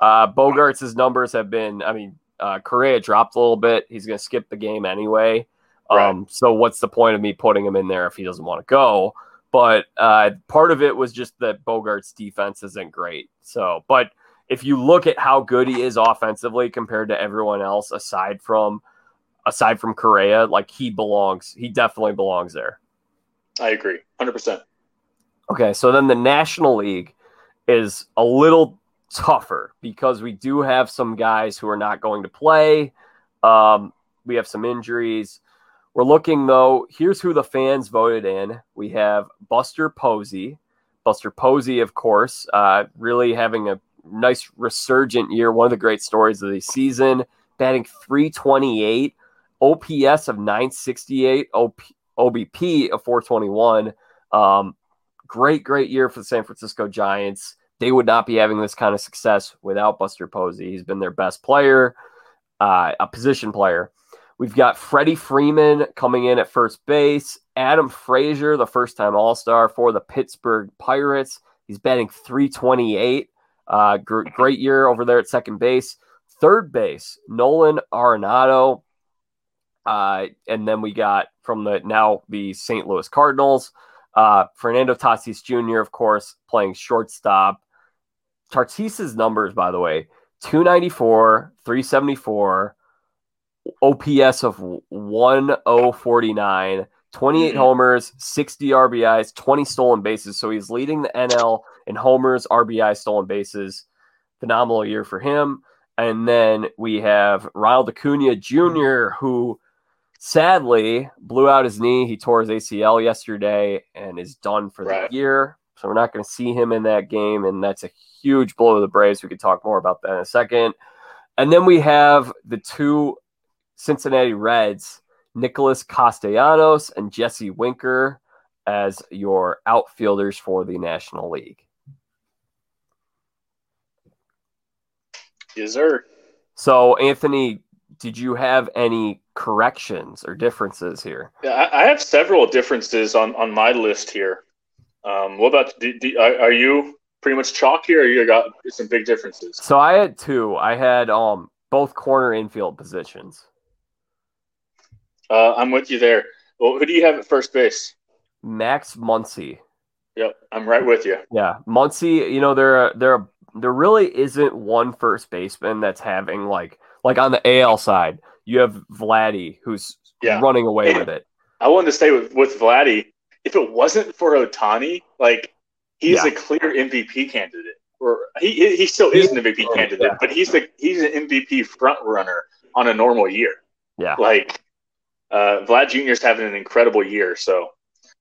Speaker 1: uh, Bogaerts' numbers have been. I mean, uh, Correa dropped a little bit. He's going to skip the game anyway. Right. Um, so what's the point of me putting him in there if he doesn't want to go? But uh, part of it was just that Bogaerts' defense isn't great. So, but if you look at how good he is offensively compared to everyone else, aside from aside from Correa, like he belongs. He definitely belongs there.
Speaker 2: I agree, hundred percent.
Speaker 1: Okay, so then the National League is a little tougher because we do have some guys who are not going to play. Um, we have some injuries. We're looking though. Here's who the fans voted in. We have Buster Posey. Buster Posey, of course, uh, really having a nice resurgent year. One of the great stories of the season. Batting 328, OPS of 968, OP, OBP of 421. Um, great, great year for the San Francisco Giants. They would not be having this kind of success without Buster Posey. He's been their best player, uh, a position player. We've got Freddie Freeman coming in at first base. Adam Frazier, the first time All Star for the Pittsburgh Pirates. He's batting 328. Uh, gr- great year over there at second base. Third base, Nolan Arenado. Uh, and then we got from the now the St. Louis Cardinals, uh, Fernando Tatis Jr., of course, playing shortstop. Tatis's numbers, by the way, 294, 374, OPS of 1049, 28 mm-hmm. homers, 60 RBIs, 20 stolen bases. So he's leading the NL in homers, RBI, stolen bases. Phenomenal year for him. And then we have Ronald Acuna Jr., who sadly blew out his knee. He tore his ACL yesterday and is done for
Speaker 2: Right.
Speaker 1: the year. So we're not going to see him in that game, and that's a huge blow to the Braves. We could talk more about that in a second. And then we have the two Cincinnati Reds, Nicholas Castellanos and Jesse Winker, as your outfielders for the National League.
Speaker 2: Yes, sir.
Speaker 1: So, Anthony, did you have any corrections or differences here?
Speaker 2: Yeah, I, have several differences on, on my list here. Um, what about do, do, are, you pretty much chalky, or you got some big differences?
Speaker 1: So I had two. I had um both corner infield positions.
Speaker 2: Uh, I'm with you there. Well, who do you have at first base?
Speaker 1: Max Muncy.
Speaker 2: Yep, I'm right with you.
Speaker 1: Yeah, Muncy. You know there there there really isn't one first baseman that's having like like on the AL side. You have Vladdy who's
Speaker 2: Yeah.
Speaker 1: running away
Speaker 2: And-
Speaker 1: with it.
Speaker 2: I wanted to stay with with Vladdy. If it wasn't for Ohtani, like he's
Speaker 1: Yeah.
Speaker 2: a clear MVP candidate, or he he still is an MVP
Speaker 1: Yeah.
Speaker 2: candidate, but he's the he's an MVP front runner on a normal year.
Speaker 1: Yeah.
Speaker 2: Like uh, Vlad Jr. is having an incredible year. So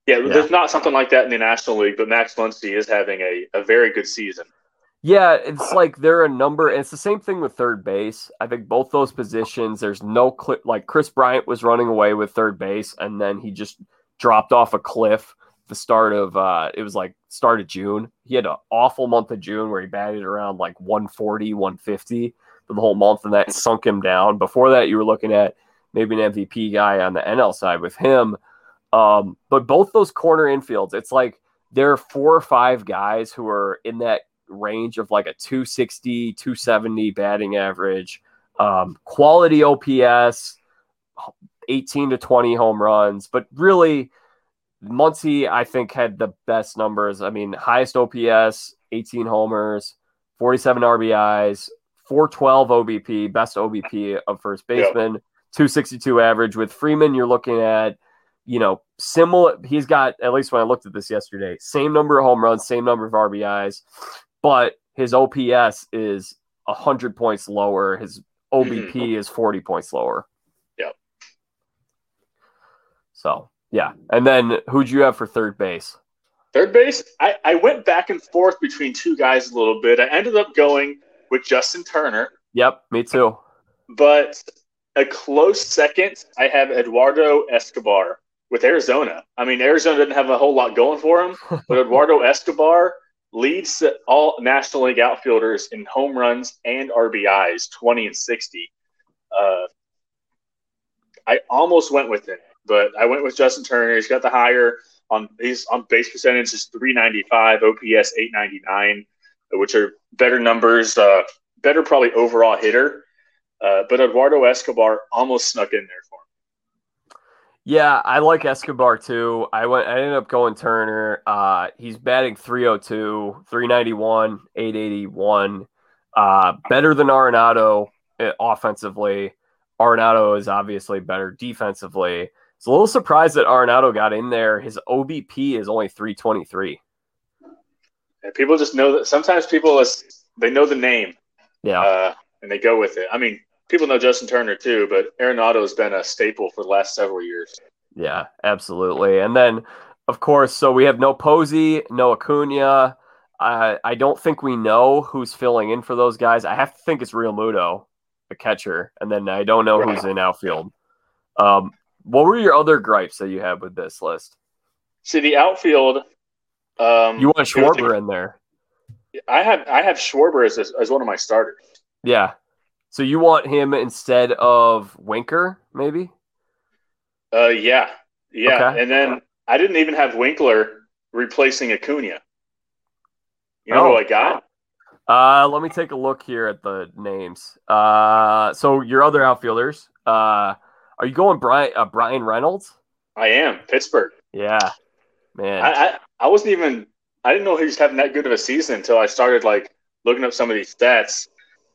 Speaker 2: yeah,
Speaker 1: Yeah.
Speaker 2: there's not something like that in the National League, but Max Muncy is having a, a very good season.
Speaker 1: Yeah, it's like there are a number, and it's the same thing with third base. I think both those positions, there's no clip. Like Kris Bryant was running away with third base, and then he just dropped off a cliff. The start of uh, it was like start of June. He had an awful month of June where he batted around like 140, 150 for the whole month, and that sunk him down. Before that, you were looking at maybe an MVP guy on the NL side with him. Um, but both those corner infields, it's like there are four or five guys who are in that range of like a 260, 270 batting average, um, quality OPS, 18 to 20 home runs. But really, Muncy, I think, had the best numbers. I mean, highest OPS, 18 homers, 47 RBIs, 412 OBP, best OBP of first baseman, 262 average. With Freeman, you're looking at, you know, similar. He's got, at least when I looked at this yesterday, same number of home runs, same number of RBIs, but his OPS is 100 points lower. His OBP mm-hmm. is 40 points lower.
Speaker 2: Yep.
Speaker 1: So, yeah. And then who'd you have for third base?
Speaker 2: Third base, I, I went back and forth between two guys a little bit. I ended up going with Justin Turner,
Speaker 1: Yep, me too.
Speaker 2: but a close second, I have Eduardo Escobar with Arizona. I mean, Arizona didn't have a whole lot going for him, but Eduardo Escobar leads all National League outfielders in home runs and RBIs, 20 and 60. Uh, I almost went with him, but I went with Justin Turner. He's got the higher on his on base percentage is 395, OPS 899, which are better numbers, uh, better probably overall hitter. Uh, but Eduardo Escobar almost snuck in there for him.
Speaker 1: Yeah, I like Escobar too. I went I ended up going Turner. Uh he's batting 302, 391, 881. Uh better than Arenado uh, offensively. Arenado is obviously better defensively. It's a little surprised that Arenado got in there. His OBP is only 323.
Speaker 2: And people just know that sometimes people is- they know the name
Speaker 1: Yeah.
Speaker 2: uh, and they go with it. I mean, people know Justin Turner too, but Arenado has been a staple for the last several years.
Speaker 1: Yeah, absolutely. And then, of course, so we have no Posey, no Acuna. I I don't think we know who's filling in for those guys. I have to think it's Realmuto, the catcher, and then I don't know who's in outfield. Um, what were your other gripes that you had with this list?
Speaker 2: See the outfield. Um,
Speaker 1: You want Schwarber in there,
Speaker 2: I have I have Schwarber as as one of my starters.
Speaker 1: yeah. So you want him instead of Winker, maybe?
Speaker 2: Uh, yeah, yeah,
Speaker 1: Okay.
Speaker 2: and then I didn't even have Winker replacing Acuna. You know
Speaker 1: Oh.
Speaker 2: who I got?
Speaker 1: Uh, let me take a look here at the names. Uh, so your other outfielders. Uh, are you going Bryan uh, Bryan Reynolds?
Speaker 2: I am Pittsburgh.
Speaker 1: Yeah, man.
Speaker 2: I, I I wasn't even I didn't know he was having that good of a season until I started like looking up some of these stats.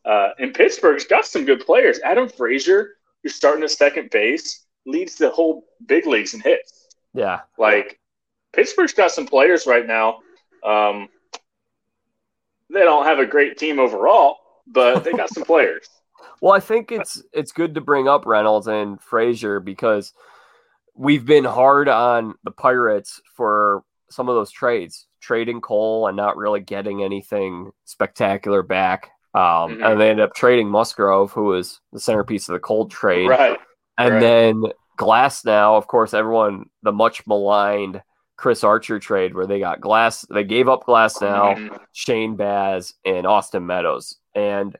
Speaker 2: Uh, and Pittsburgh's got some good players. Adam Frazier, who's starting at second base, leads the whole big leagues in hits.
Speaker 1: yeah,
Speaker 2: Like Pittsburgh's got some players right now. Um, they don't have a great team overall, but they got some players.
Speaker 1: Well, I think it's it's good to bring up Reynolds and Frazier because we've been hard on the Pirates for some of those trades, trading Cole and not really getting anything spectacular back. Um, mm-hmm. And they ended up trading Musgrove, who was the centerpiece of the Cole trade.
Speaker 2: Right.
Speaker 1: And
Speaker 2: right.
Speaker 1: then Glasnow, of course, everyone, the much maligned Chris Archer trade where they got Glass, they gave up Glasnow, mm-hmm. Shane Baz, and Austin Meadows. And,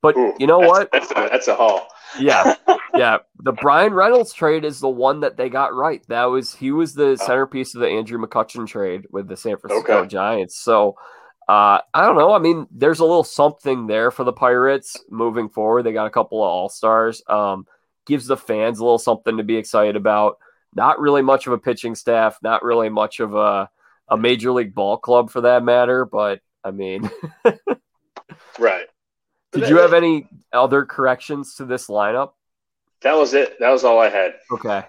Speaker 1: but Ooh, you know
Speaker 2: that's,
Speaker 1: what?
Speaker 2: That's a, that's a haul.
Speaker 1: Yeah. yeah. The Bryan Reynolds trade is the one that they got right. That was, he was the centerpiece of the Andrew McCutchen trade with the San Francisco okay. Giants. So, uh, I don't know. I mean, there's a little something there for the Pirates moving forward. They got a couple of All Stars. Um, gives the fans a little something to be excited about. Not really much of a pitching staff. Not really much of a a major league ball club for that matter. But I mean,
Speaker 2: right.
Speaker 1: Did you have any other corrections to this lineup?
Speaker 2: That was it. That was all I had.
Speaker 1: Okay.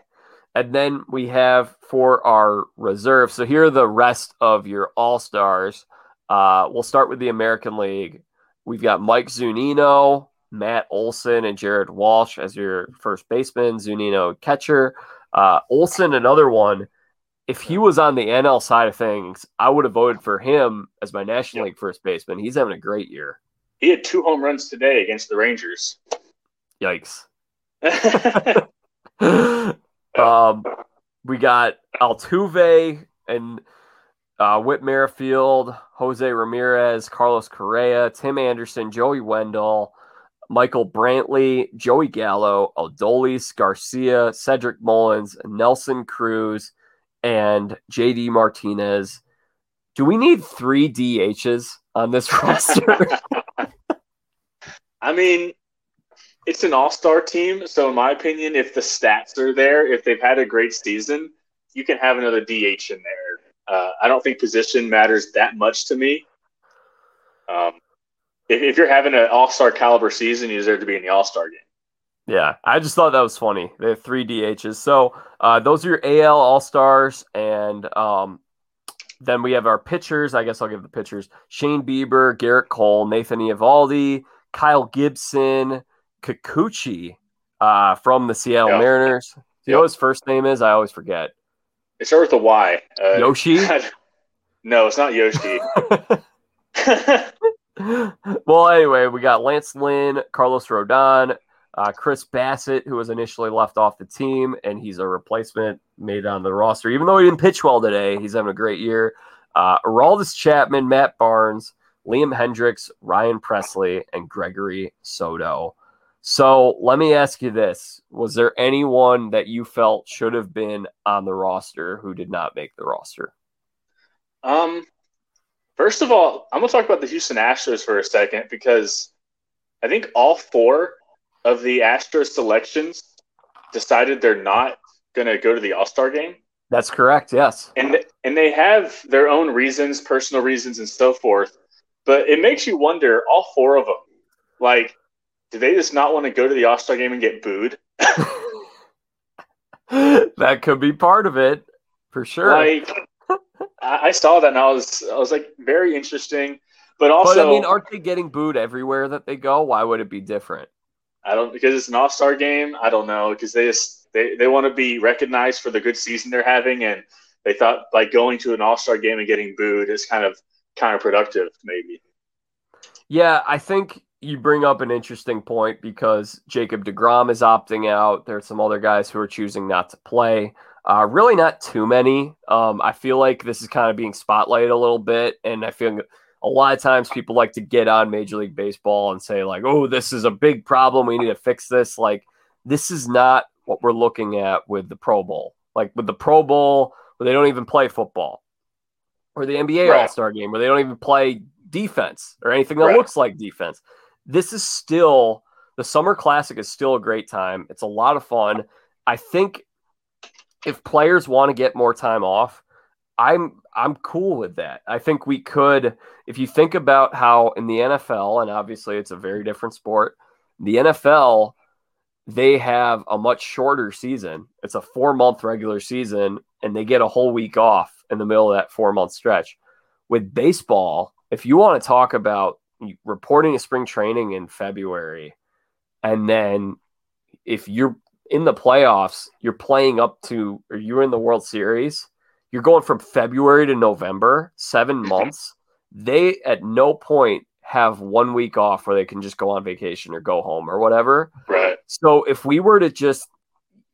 Speaker 1: And then we have for our reserve. So here are the rest of your all stars. Uh, we'll start with the American League. We've got Mike Zunino, Matt Olson, and Jared Walsh as your first baseman. Zunino catcher. Uh, Olson, another one. If he was on the NL side of things, I would have voted for him as my National. League first baseman. He's having a great year.
Speaker 2: He had two home runs today against the Rangers.
Speaker 1: Yikes. um, we got Altuve and uh, Whit Merrifield, Jose Ramirez, Carlos Correa, Tim Anderson, Joey Wendle, Michael Brantley, Joey Gallo, Adolis Garcia, Cedric Mullins, Nelson Cruz, and JD Martinez. Do we need three DHs on this roster?
Speaker 2: I mean, it's an all star team. So, in my opinion, if the stats are there, if they've had a great season, you can have another DH in there. Uh, I don't think position matters that much to me. Um, if, if you're having an all star caliber season, you deserve to be in the all star game.
Speaker 1: Yeah, I just thought that was funny. They have three DHs. So uh, those are your AL All Stars, and um, then we have our pitchers. I guess I'll give the pitchers: Shane Bieber, Gerrit Cole, Nathan Eovaldi, Kyle Gibson, Kikuchi uh, from the Seattle yep. Mariners. Do you yep. know what his first name is? I always forget.
Speaker 2: It starts with a Y.
Speaker 1: Uh, Yoshi?
Speaker 2: no, it's not Yoshi.
Speaker 1: well, anyway, we got Lance Lynn, Carlos Rodon, uh, Chris Bassitt, who was initially left off the team, and he's a replacement made on the roster. Even though he didn't pitch well today, he's having a great year. Uh, Aroldis Chapman, Matt Barnes, Liam Hendriks, Ryan Pressly, and Gregory Soto. So let me ask you this: Was there anyone that you felt should have been on the roster who did not make the roster?
Speaker 2: Um, first of all, I'm gonna talk about the Houston Astros for a second because I think all four of the Astros selections decided they're not gonna go to the All Star game.
Speaker 1: That's correct. Yes,
Speaker 2: and and they have their own reasons, personal reasons, and so forth. But it makes you wonder. All four of them, like do they just not want to go to the All Star game and get booed?
Speaker 1: that could be part of it, for sure.
Speaker 2: Like, I saw that and I was, I was like, very interesting. But also,
Speaker 1: but, I mean, aren't they getting booed everywhere that they go? Why would it be different?
Speaker 2: I don't because it's an All Star game. I don't know because they just they, they want to be recognized for the good season they're having, and they thought like going to an All Star game and getting booed is kind of counterproductive, maybe.
Speaker 1: Yeah, I think you bring up an interesting point because Jacob deGrom is opting out. There's some other guys who are choosing not to play. Uh, really, not too many. Um, I feel like this is kind of being spotlighted a little bit, and I feel a lot of times people like to get on Major League Baseball and say like, "Oh, this is a big problem. We need to fix this." Like, this is not what we're looking at with the Pro Bowl. Like with the Pro Bowl, where they don't even play football, or the NBA right. All Star Game, where they don't even play defense or anything that right. looks like defense this is still the Summer Classic is still a great time. It's a lot of fun. I think if players want to get more time off, I'm I'm cool with that. I think we could if you think about how in the NFL and obviously it's a very different sport, the NFL they have a much shorter season. It's a 4-month regular season and they get a whole week off in the middle of that 4-month stretch. With baseball, if you want to talk about reporting a spring training in February, and then if you're in the playoffs, you're playing up to, or you're in the World Series, you're going from February to November, seven mm-hmm. months. They at no point have one week off where they can just go on vacation or go home or whatever.
Speaker 2: Right.
Speaker 1: So if we were to just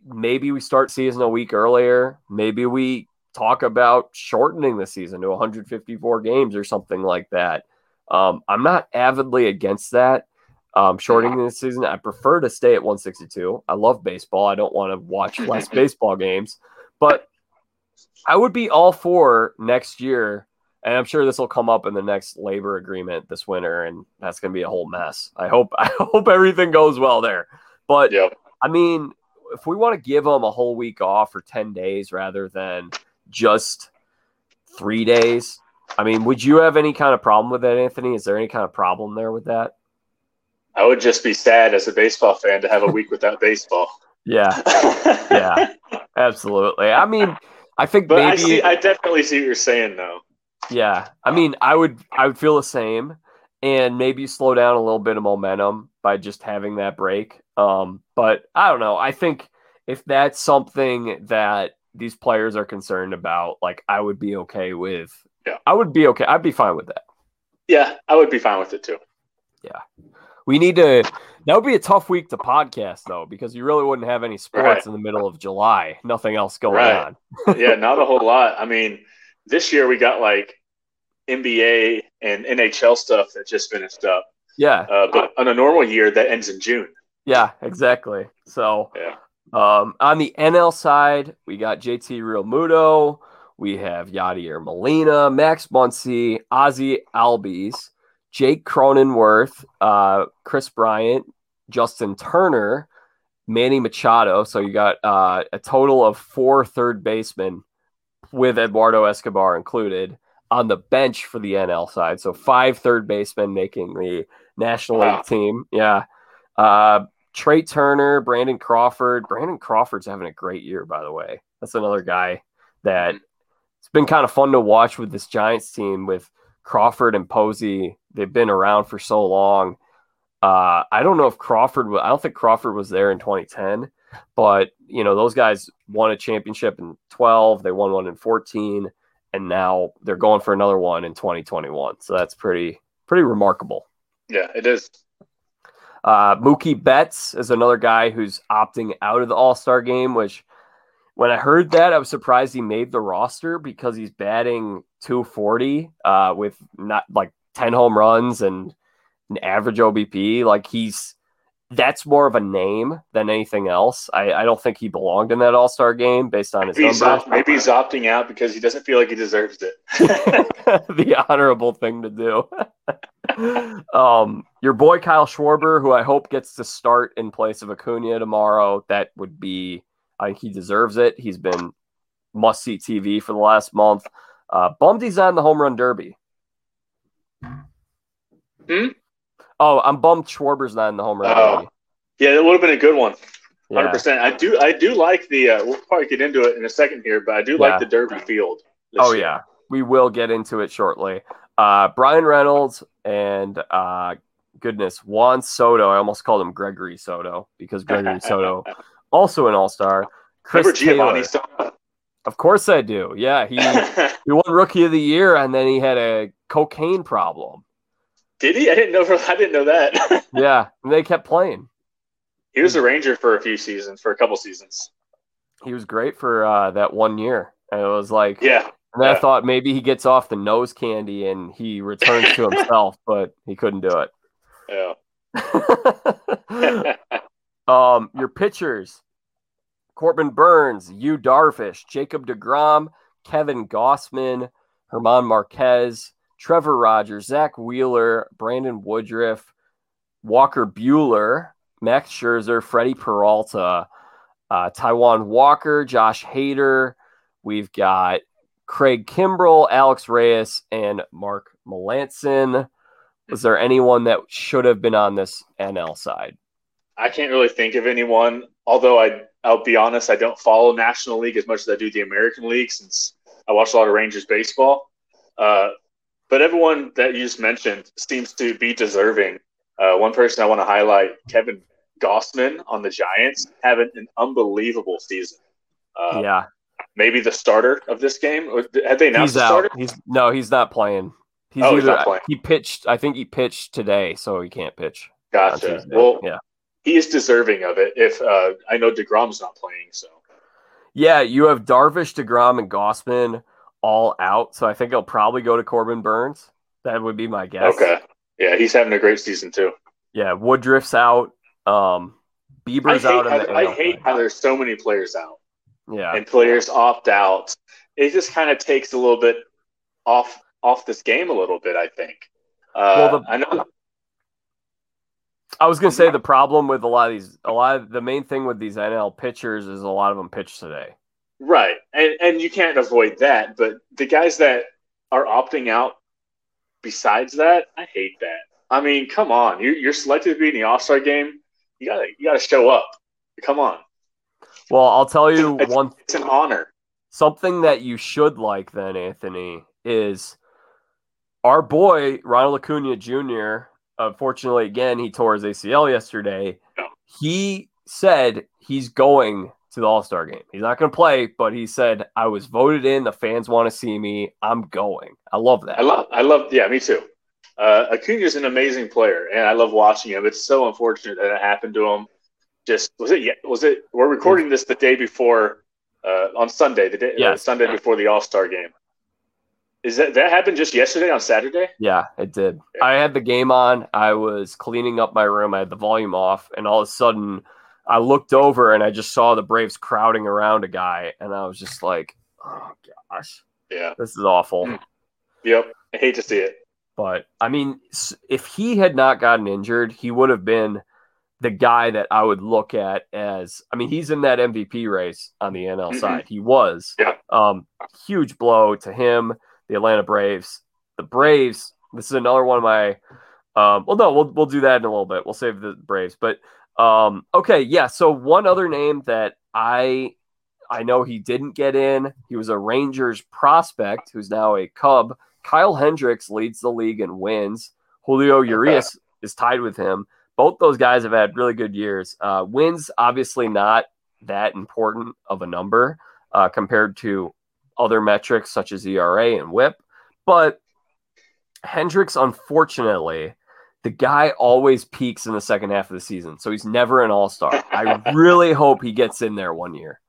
Speaker 1: maybe we start season a week earlier, maybe we talk about shortening the season to 154 games or something like that. Um, I'm not avidly against that. Um, shortening the season, I prefer to stay at 162. I love baseball. I don't want to watch less baseball games, but I would be all for next year. And I'm sure this will come up in the next labor agreement this winter, and that's going to be a whole mess. I hope I hope everything goes well there. But
Speaker 2: Yep.
Speaker 1: I mean, if we want to give them a whole week off or 10 days rather than just three days, I mean, would you have any kind of problem with that, Anthony? Is there any kind of problem there with that?
Speaker 2: I would just be sad as a baseball fan to have a week without baseball.
Speaker 1: Yeah, yeah, absolutely. I mean, I think
Speaker 2: But I
Speaker 1: maybe,
Speaker 2: see I definitely see what you're saying though.
Speaker 1: yeah. I mean, I would, I would feel the same, and maybe slow down a little bit of momentum by just having that break. Um, but I don't know. I think if that's something that these players are concerned about, like I would be okay with.
Speaker 2: Yeah.
Speaker 1: I would be okay. I'd be fine with that.
Speaker 2: Yeah, I would be fine with it too. Yeah.
Speaker 1: We need to. That would be a tough week to podcast though, because you really wouldn't have any sports
Speaker 2: Right.
Speaker 1: in the middle of July. Nothing else going
Speaker 2: Right.
Speaker 1: on.
Speaker 2: yeah, not a whole lot. I mean, this year we got like NBA and NHL stuff that just finished up.
Speaker 1: Yeah,
Speaker 2: Uh, but on a normal year, that ends in June.
Speaker 1: yeah, exactly. So,
Speaker 2: Yeah.
Speaker 1: um, on the NL side, we got JT Realmuto, we have Yadier Molina, Max Muncy, Ozzie Albies, Jake Cronenworth, uh, Kris Bryant, Justin Turner, Manny Machado. So you got uh, a total of four third basemen with Eduardo Escobar included on the bench for the NL side. So five third basemen making the National
Speaker 2: Wow.
Speaker 1: League team. Yeah. Uh, Trea Turner, Brandon Crawford. Brandon Crawford's having a great year, by the way. That's another guy that it's been kind of fun to watch with this Giants team with Crawford and Posey. They've been around for so long. Uh, I don't know if Crawford. I don't think Crawford was there in 2010, but you know those guys won a championship in 12. They won one in 14, and now they're going for another one in 2021. So that's pretty pretty remarkable.
Speaker 2: Yeah, it is.
Speaker 1: Uh, Mookie Betts is another guy who's opting out of the All Star game, which when I heard that, I was surprised he made the roster because he's batting 240 uh, with not like 10 home runs and an average OBP. Like he's that's more of a name than anything else. I, I don't think he belonged in that All Star game based on his
Speaker 2: Maybe he's,
Speaker 1: numbers.
Speaker 2: opt- maybe he's opting out because he doesn't feel like he deserves it.
Speaker 1: the honorable thing to do. um, your boy Kyle Schwarber, who I hope gets to start in place of Acuna tomorrow. That would be, I he deserves it. He's been must see TV for the last month. Uh, bummed he's not in the home run derby.
Speaker 2: Hmm?
Speaker 1: Oh, I'm bummed Schwarber's not in the home run
Speaker 2: Oh,
Speaker 1: derby.
Speaker 2: yeah, it would have been a good one. Hundred
Speaker 1: Yeah.
Speaker 2: percent. I do. I do like the. Uh, we'll probably get into it in a second here, but I do
Speaker 1: Yeah.
Speaker 2: like the Derby field.
Speaker 1: Oh
Speaker 2: year.
Speaker 1: yeah, we will get into it shortly. Uh, Bryan Reynolds and uh, goodness Juan Soto. I almost called him Gregory Soto because Gregory Soto also an All Star. Chris
Speaker 2: Remember Giovanni?
Speaker 1: Taylor. Of course I do. Yeah, he he won Rookie of the Year and then he had a cocaine problem.
Speaker 2: Did he? I didn't know. I didn't know that.
Speaker 1: Yeah, and they kept playing.
Speaker 2: he was a Ranger for a few seasons, for a couple seasons.
Speaker 1: He was great for uh, that one year, and it was like,
Speaker 2: Yeah.
Speaker 1: and I thought maybe he gets off the nose candy and he returns to himself, but he couldn't do it.
Speaker 2: Yeah.
Speaker 1: Um, your pitchers: Corbin Burnes, Yu Darvish, Jacob deGrom, Kevin Gausman, Herman Marquez, Trevor Rogers, Zack Wheeler, Brandon Woodruff, Walker Buehler, Max Scherzer, Freddy Peralta, uh, Taijuan Walker, Josh Hader. We've got Craig Kimbrel, Alex Reyes, and Mark Melancon. Was there anyone that should have been on this NL side?
Speaker 2: I can't really think of anyone. Although I, I'll be honest, I don't follow National League as much as I do the American League since I watch a lot of Rangers baseball. Uh, but everyone that you just mentioned seems to be deserving. Uh, one person I want to highlight, Kevin Gausman on the Giants having an unbelievable season.
Speaker 1: Uh, yeah,
Speaker 2: maybe the starter of this game. Had they announced
Speaker 1: he's
Speaker 2: the starter?
Speaker 1: He's no, he's not playing. He's
Speaker 2: oh,
Speaker 1: either,
Speaker 2: he's not playing.
Speaker 1: He pitched. I think he pitched today, so he can't pitch.
Speaker 2: Gotcha. Well, yeah, he is deserving of it. If uh, I know deGrom's not playing, so
Speaker 1: yeah, you have Darvish, deGrom, and Gausman all out. So I think he'll probably go to Corbin Burnes. That would be my guess.
Speaker 2: Okay. Yeah, he's having a great season too.
Speaker 1: Yeah, Woodruff's out. Um, Bieber's
Speaker 2: I
Speaker 1: out.
Speaker 2: How, I hate how there's so many players out.
Speaker 1: Yeah,
Speaker 2: and players opt out. It just kind of takes a little bit off off this game a little bit. I think. Uh, well, the, I know.
Speaker 1: I was gonna oh, say the problem with a lot of these, a lot of the main thing with these NL pitchers is a lot of them pitch today.
Speaker 2: Right, and and you can't avoid that. But the guys that are opting out, besides that, I hate that. I mean, come on, you're, you're selected to be in the All Star game. You gotta you gotta show up. Come on.
Speaker 1: Well, I'll tell you
Speaker 2: it's,
Speaker 1: one.
Speaker 2: It's an honor.
Speaker 1: Something that you should like, then, Anthony, is our boy Ronald Acuna Jr. Unfortunately, again, he tore his ACL yesterday. He said he's going to the All Star game. He's not going to play, but he said, "I was voted in. The fans want to see me. I'm going." I love that.
Speaker 2: I love. I love. Yeah, me too. Uh, Acuna is an amazing player, and I love watching him. It's so unfortunate that it happened to him. Just was it? Yeah. Was it? We're recording this the day before uh, on Sunday, the day, uh, yes. uh, Sunday before the All Star game. Is that that happened just yesterday on Saturday?
Speaker 1: Yeah, it did. Yeah. I had the game on. I was cleaning up my room. I had the volume off, and all of a sudden, I looked over and I just saw the Braves crowding around a guy, and I was just like, "Oh gosh,
Speaker 2: yeah,
Speaker 1: this is awful."
Speaker 2: Mm. Yep, I hate to see it.
Speaker 1: But I mean, if he had not gotten injured, he would have been the guy that I would look at as. I mean, he's in that MVP race on the NL mm-hmm. side. He was.
Speaker 2: Yeah.
Speaker 1: Um, huge blow to him, the Atlanta Braves. The Braves. This is another one of my. Um, well, no, we'll we'll do that in a little bit. We'll save the Braves, but um, okay, yeah. So one other name that I I know he didn't get in. He was a Rangers prospect who's now a Cub Kyle Hendricks leads the league in wins. Julio Urias okay. is tied with him. Both those guys have had really good years. Uh, wins, obviously, not that important of a number uh, compared to other metrics such as ERA and WHIP. But Hendricks, unfortunately, the guy always peaks in the second half of the season, so he's never an all star. I really hope he gets in there one year.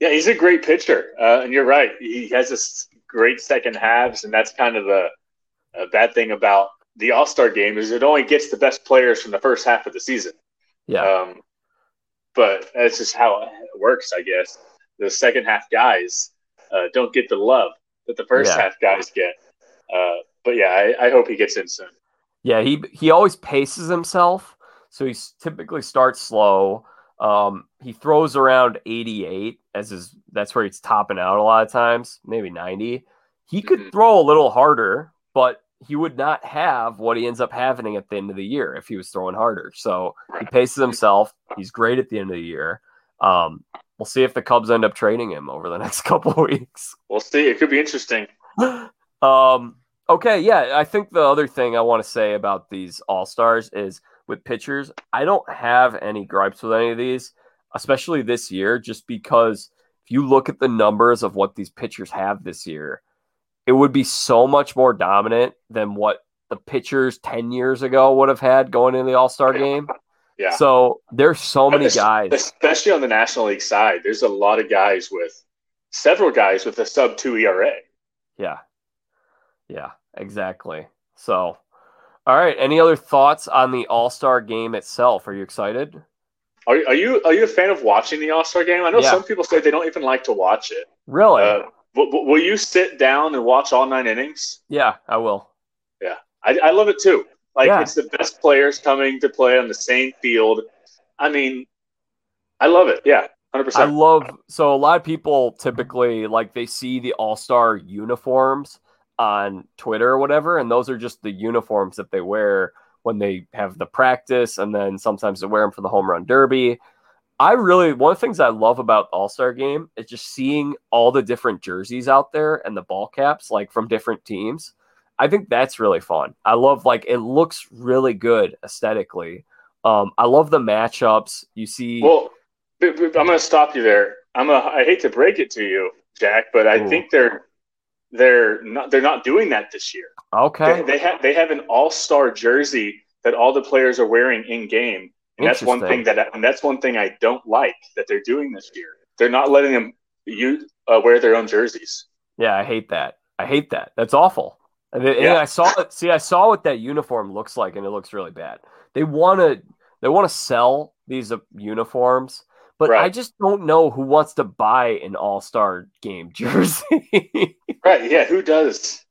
Speaker 2: Yeah, he's a great pitcher, uh, and you're right. He has this great second halves, and that's kind of the bad thing about the All Star game is it only gets the best players from the first half of the season.
Speaker 1: Yeah.
Speaker 2: Um, but that's just how it works, I guess. The second half guys uh, don't get the love that the first yeah. half guys get. Uh, but yeah, I, I hope he gets in soon.
Speaker 1: Yeah, he he always paces himself, so he typically starts slow. Um, he throws around 88 as his that's where he's topping out a lot of times, maybe 90. He could mm-hmm. throw a little harder, but he would not have what he ends up having at the end of the year if he was throwing harder. So he paces himself. He's great at the end of the year. Um, we'll see if the Cubs end up trading him over the next couple of weeks.
Speaker 2: We'll see. It could be interesting.
Speaker 1: um, okay, yeah. I think the other thing I want to say about these All Stars is with pitchers, I don't have any gripes with any of these, especially this year, just because if you look at the numbers of what these pitchers have this year, it would be so much more dominant than what the pitchers 10 years ago would have had going into the All Star game.
Speaker 2: Yeah.
Speaker 1: So there's so many guys,
Speaker 2: especially on the National League side. There's a lot of guys with several guys with a sub two ERA.
Speaker 1: Yeah. Yeah, exactly. So all right. Any other thoughts on the All Star game itself? Are you excited?
Speaker 2: Are, are you are you a fan of watching the All Star game? I know yeah. some people say they don't even like to watch it.
Speaker 1: Really?
Speaker 2: Uh, will, will, you sit down and watch all nine innings?
Speaker 1: Yeah, I will.
Speaker 2: Yeah, I, I love it too. Like yeah. it's the best players coming to play on the same field. I mean, I love it. Yeah, hundred percent.
Speaker 1: I love. So a lot of people typically like they see the All Star uniforms on Twitter or whatever, and those are just the uniforms that they wear when they have the practice, and then sometimes they wear them for the home run derby. I really one of the things I love about All Star Game is just seeing all the different jerseys out there and the ball caps like from different teams. I think that's really fun. I love like it looks really good aesthetically Um, I love the matchups. You see,
Speaker 2: well, I'm going to stop you there. I'm a, I hate to break it to you, Jack, but I Ooh. think they're they're not they're not doing that this year.
Speaker 1: Okay.
Speaker 2: They, they have they have an all star jersey that all the players are wearing in game, and that's one thing that and that's one thing I don't like that they're doing this year. They're not letting them you uh, wear their own jerseys.
Speaker 1: Yeah, I hate that. I hate that. That's awful. And, yeah. I saw it. See, I saw what that uniform looks like, and it looks really bad. They want to they want to sell these uh, uniforms but right. I just don't know who wants to buy an All Star game jersey.
Speaker 2: right? Yeah, who does?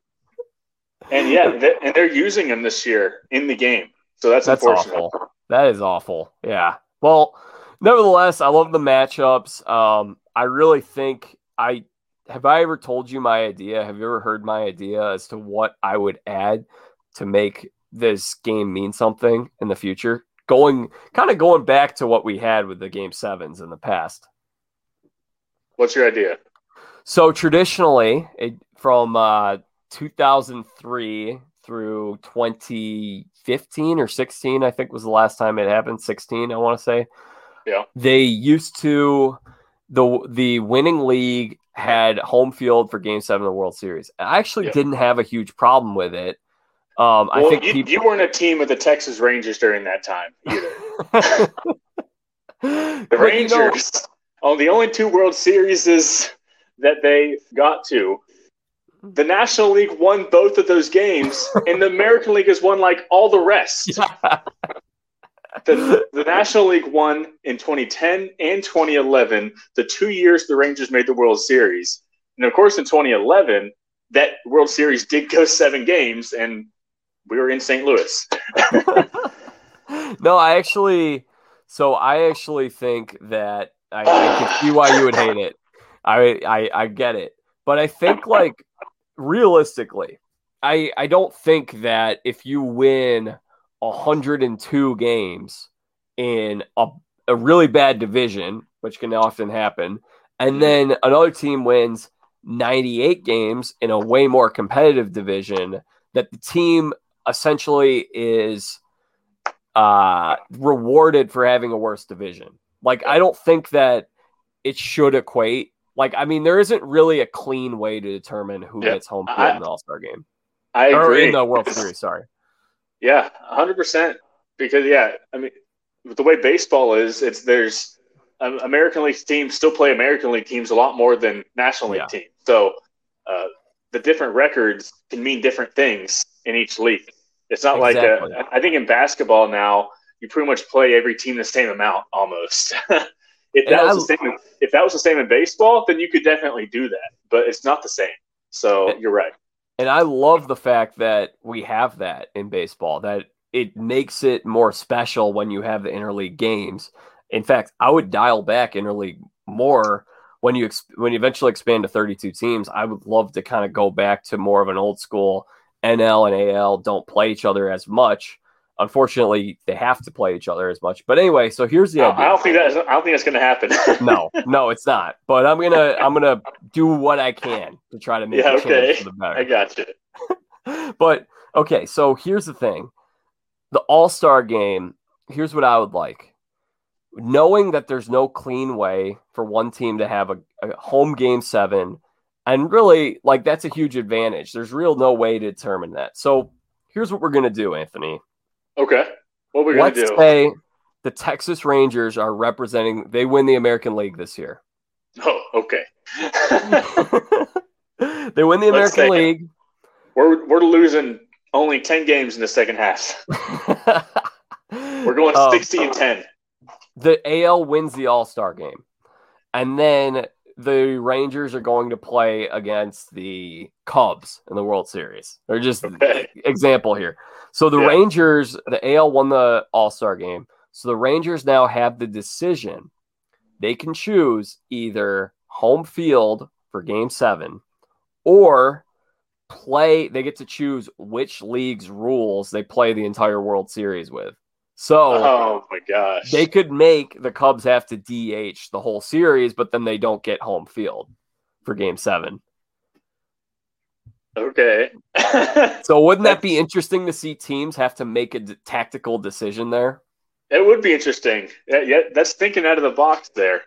Speaker 2: And yeah, they, and they're using them this year in the game, so that's that's awful.
Speaker 1: That is awful. Yeah. Well, nevertheless, I love the matchups. Um, I really think I have I ever told you my idea. Have you ever heard my idea as to what I would add to make this game mean something in the future? going kind of going back to what we had with the game sevens in the past.
Speaker 2: What's your idea?
Speaker 1: So traditionally, it, from uh, 2003 through 2015 or 16, I think was the last time it happened. 16, I want to say.
Speaker 2: Yeah.
Speaker 1: They used to the the winning league had home field for Game Seven of the World Series. I actually yeah. didn't have a huge problem with it um, well, I think
Speaker 2: you,
Speaker 1: people...
Speaker 2: you weren't a team of the Texas Rangers during that time either. the Rangers, you know... oh, the only two World Series that they got to. The National League won both of those games, and the American League has won like all the rest. The, the National League won in 2010 and 2011, the two years the Rangers made the World Series. And of course, in 2011, that World Series did go seven games, and we were in St. Louis.
Speaker 1: no, I actually. So I actually think that I, I can see why you would hate it. I, I I get it, but I think like realistically, I I don't think that if you win 102 games in a, a really bad division, which can often happen, and mm-hmm. then another team wins 98 games in a way more competitive division, that the team essentially is uh, rewarded for having a worse division. Like, I don't think that it should equate. Like, I mean, there isn't really a clean way to determine who yeah, gets home field in the All Star game.
Speaker 2: I or agree.
Speaker 1: in the World Series. Sorry.
Speaker 2: Yeah, hundred percent. Because yeah, I mean, the way baseball is, it's there's um, American League teams still play American League teams a lot more than National League yeah. teams. So uh, the different records can mean different things in each league. It's not exactly. like a, I think in basketball now you pretty much play every team the same amount almost. if that and was I, the same, if that was the same in baseball, then you could definitely do that. But it's not the same. So and, you're right.
Speaker 1: And I love the fact that we have that in baseball. That it makes it more special when you have the interleague games. In fact, I would dial back interleague more when you when you eventually expand to 32 teams. I would love to kind of go back to more of an old school NL and AL don't play each other as much. Unfortunately, they have to play each other as much. But anyway, so here's the idea.
Speaker 2: I don't think that's I don't think that's going to happen.
Speaker 1: no, no, it's not. But I'm gonna I'm gonna do what I can to try to make yeah, okay. for the better.
Speaker 2: I got you.
Speaker 1: but okay, so here's the thing: the All Star game. Here's what I would like. Knowing that there's no clean way for one team to have a, a home game seven and really, like, that's a huge advantage. There's real no way to determine that. So here's what we're going to do, Anthony.
Speaker 2: Okay. What we're going to do?
Speaker 1: say the Texas Rangers are representing, they win the American League this year.
Speaker 2: Oh, okay.
Speaker 1: they win the American League.
Speaker 2: We're, we're losing only 10 games in the second half. we're going um, 60 and 10.
Speaker 1: The AL wins the All Star game. And then the Rangers are going to play against the Cubs in the World Series. They're just okay. example here. So the yeah. Rangers, the AL won the All Star game. So the Rangers now have the decision. They can choose either home field for game seven or play, they get to choose which league's rules they play the entire World Series with. So,
Speaker 2: oh my gosh,
Speaker 1: they could make the Cubs have to DH the whole series, but then they don't get home field for Game Seven.
Speaker 2: Okay.
Speaker 1: so, wouldn't that be interesting to see teams have to make a d- tactical decision there?
Speaker 2: It would be interesting. Yeah, yeah, that's thinking out of the box there.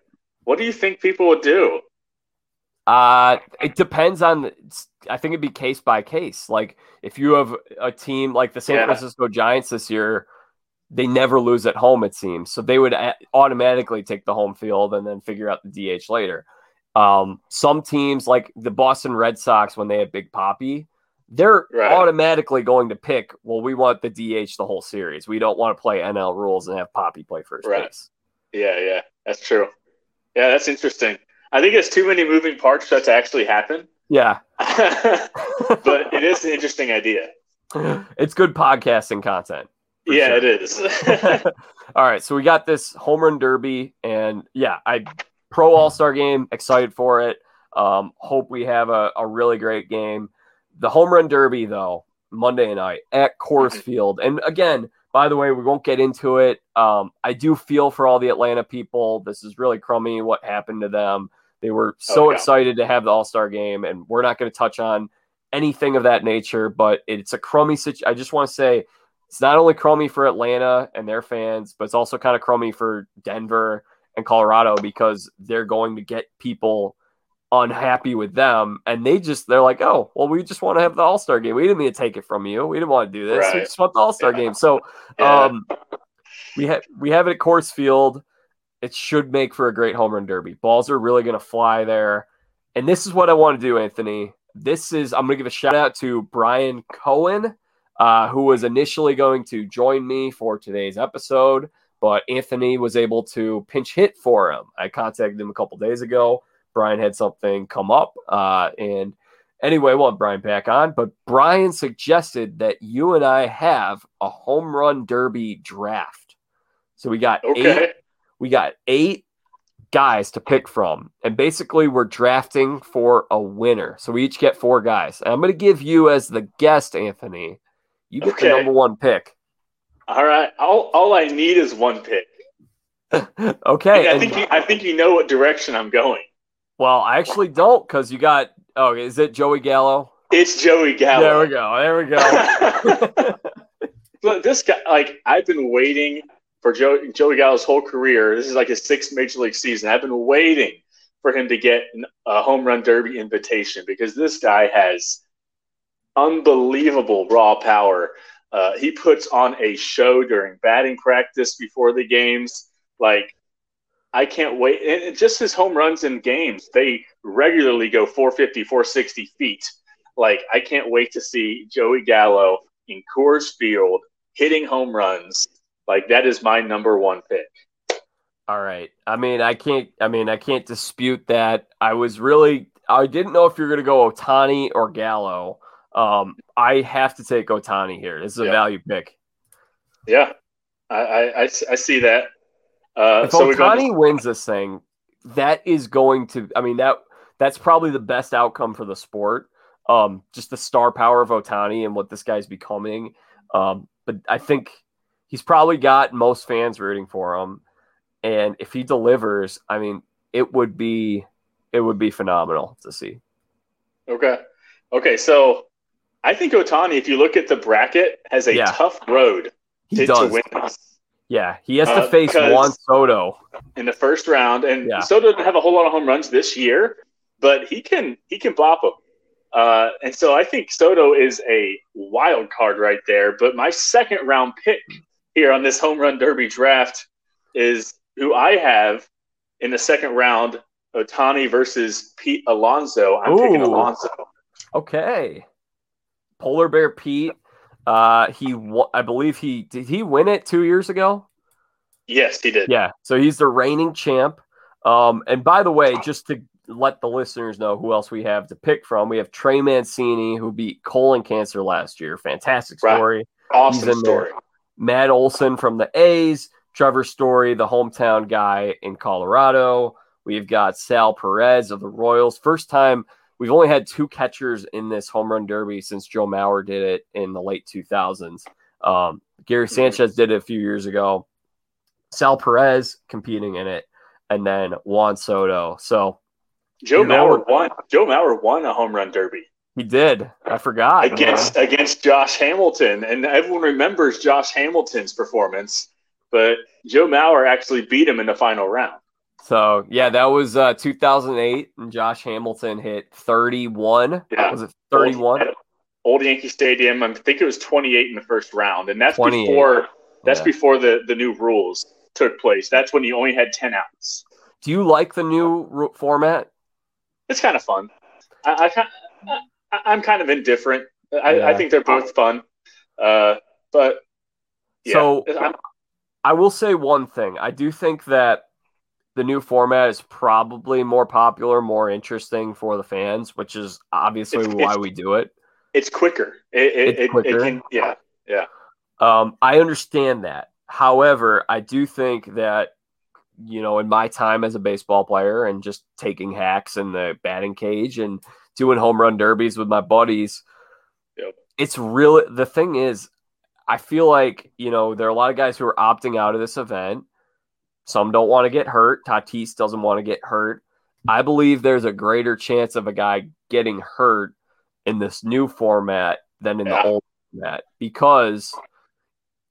Speaker 2: What do you think people would do?
Speaker 1: Uh, it depends on. I think it'd be case by case. Like if you have a team like the San
Speaker 2: Yeah.
Speaker 1: Francisco Giants this year, they never lose at home. It seems so they would automatically take the home field and then figure out the DH later. Um, some teams like the Boston Red Sox when they have Big Poppy, they're
Speaker 2: Right.
Speaker 1: automatically going to pick. Well, we want the DH the whole series. We don't want to play NL rules and have Poppy play first
Speaker 2: Right.
Speaker 1: base.
Speaker 2: Yeah, yeah, that's true. Yeah, that's interesting. I think it's too many moving parts for that to actually happen,
Speaker 1: Yeah,
Speaker 2: but it is an interesting idea.
Speaker 1: it's good podcasting content.
Speaker 2: Yeah,
Speaker 1: sure.
Speaker 2: it is.
Speaker 1: All right, so we got this home run derby, and yeah, I pro All Star game, excited for it. Um, hope we have a, a really great game. The home run derby, though, Monday night at Coors
Speaker 2: Mhm.
Speaker 1: Field, and again, by the way, we won't get into it. Um, I do feel for all the Atlanta people. This is really crummy what happened to them. They were so
Speaker 2: Oh, yeah.
Speaker 1: excited to have the All Star game, and we're not going to touch on anything of that nature. But it's a crummy situation. I just want to say it's not only crummy for Atlanta and their fans, but it's also kind of crummy for Denver and Colorado because they're going to get people unhappy with them and they just they're like oh well we just want to have the all-star game. We didn't mean to take it from you. We didn't want to do this. We just want the all-star
Speaker 2: Yeah.
Speaker 1: game. So
Speaker 2: Yeah.
Speaker 1: um we have we have it at Coors Field. It should make for a great home run derby. Balls are really going to fly there. And this is what i want to do anthony. This is i'm going to give a shout out to brian cohen uh, who was initially going to join me for today's episode but anthony was able to pinch hit for him. I contacted him a couple days ago. Brian had something come up uh, and anyway we'll have brian back on but brian suggested that you and i have a home run derby draft. So we got eight we got eight guys to pick from and basically we're drafting for a winner. So we each get four guys. And i'm going to give you as the guest anthony you get
Speaker 2: Okay.
Speaker 1: the number one pick
Speaker 2: All right. All, all I need is one pick.
Speaker 1: okay
Speaker 2: I
Speaker 1: and-
Speaker 2: think you, I think you know what direction I'm going.
Speaker 1: well i actually don't because you got oh is it joey gallo
Speaker 2: It's Joey Gallo.
Speaker 1: there we go there we go
Speaker 2: Look, this guy, like, I've been waiting for Joe, Joey Gallo's whole career. This is like his sixth major league season. I've been waiting for him to get a home run derby invitation because this guy has unbelievable raw power. Uh, he puts on a show during batting practice before the games. Like, I can't wait. And just his home runs in games, they regularly go 450, 460 feet. Like, I can't wait to see Joey Gallo in Coors Field hitting home runs. Like, that is my number one pick.
Speaker 1: All right. I mean, I can't. I mean, I can't dispute that. I was really. I didn't know if you're going to go Ohtani or Gallo. Um, I have to take Ohtani here. This is a
Speaker 2: Yeah.
Speaker 1: value pick.
Speaker 2: Yeah, I, I, I, I see that. Uh,
Speaker 1: If
Speaker 2: so
Speaker 1: Ohtani
Speaker 2: going.
Speaker 1: wins this thing, that is going to. I mean that that's probably the best outcome for the sport. Um, just the star power of Ohtani and what this guy's becoming. Um, but I think he's probably got most fans rooting for him. And if he delivers, I mean, it would be it would be phenomenal to see.
Speaker 2: Okay, okay. So I think Ohtani, if you look at the bracket, has a
Speaker 1: Yeah.
Speaker 2: tough road to, to win this
Speaker 1: Yeah, he has to
Speaker 2: Uh,
Speaker 1: face Juan Soto.
Speaker 2: in the first round, and
Speaker 1: Yeah.
Speaker 2: Soto doesn't have a whole lot of home runs this year, but he can he can bop them. Uh, and so I think Soto is a wild card right there. But my second round pick here on this home run derby draft is who I have in the second round: Ohtani versus Pete Alonso. I'm picking
Speaker 1: Ooh.
Speaker 2: Alonso.
Speaker 1: Okay. Polar Bear Pete. Uh, he, I believe he did. He win it two years ago.
Speaker 2: Yes, he did.
Speaker 1: Yeah. So he's the reigning champ. Um, and by the way, just to let the listeners know who else we have to pick from, we have Trey Mancini who beat colon cancer last year. Fantastic
Speaker 2: Right.
Speaker 1: story.
Speaker 2: Awesome
Speaker 1: He's in
Speaker 2: story.
Speaker 1: Matt Olson from the A's, Trevor Story, the hometown guy in Colorado. We've got Sal Perez of the Royals. First time we've only had two catchers in this home run derby since Joe Mauer did it in the late 2000s. Um, Gary Sanchez did it a few years ago. Sal Perez competing in it, and then Juan Soto. So
Speaker 2: Joe
Speaker 1: You know-
Speaker 2: Mauer won. Joe Mauer won a home run derby.
Speaker 1: he did. I forgot.
Speaker 2: against against Josh Hamilton, and everyone remembers Josh Hamilton's performance. but Joe Mauer actually beat him in the final round.
Speaker 1: So yeah, that was uh, 2008, and Josh Hamilton hit 31. Yeah. Was it 31?
Speaker 2: Old, Old, Yankee Stadium. I think it was 28 in the first round, and that's before that's yeah. before the the new rules took place. That's when you only had 10 outs.
Speaker 1: Do you like the new format?
Speaker 2: It's kind of fun. I, I, I'm kind of indifferent. I, yeah. I think they're both fun. Uh, but
Speaker 1: yeah, so I'm, I will say one thing. I do think that the new format is probably more popular, more interesting for the fans, which is obviously it's, why it's, we do it.
Speaker 2: It's quicker. It, it's quicker. It can, yeah, yeah.
Speaker 1: Um, I understand that. However, I do think that you know, in my time as a baseball player and just taking hacks in the batting cage and doing home run derbies with my buddies, yep. it's really the thing is, I feel like you know there are a lot of guys who are opting out of this event some don't want to get hurt. Tatis doesn't want to get hurt. I believe there's a greater chance of a guy getting hurt in this new format than in yeah. the old format because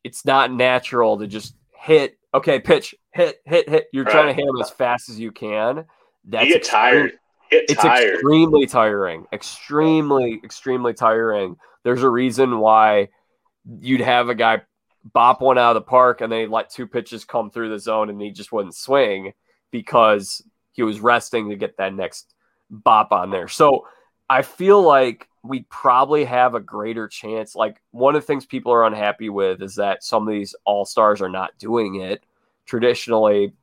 Speaker 1: it's not natural to just hit. Okay, pitch, hit, hit, hit. You're right. trying to hit them as fast as you can.
Speaker 2: That's you get tired. Get
Speaker 1: it's
Speaker 2: tired.
Speaker 1: extremely tiring. Extremely, extremely tiring. There's a reason why you'd have a guy bop one out of the park and then he let two pitches come through the zone and he just wouldn't swing because he was resting to get that next bop on there. So I feel like we probably have a greater chance. Like one of the things people are unhappy with is that some of these all stars are not doing it. Traditionally,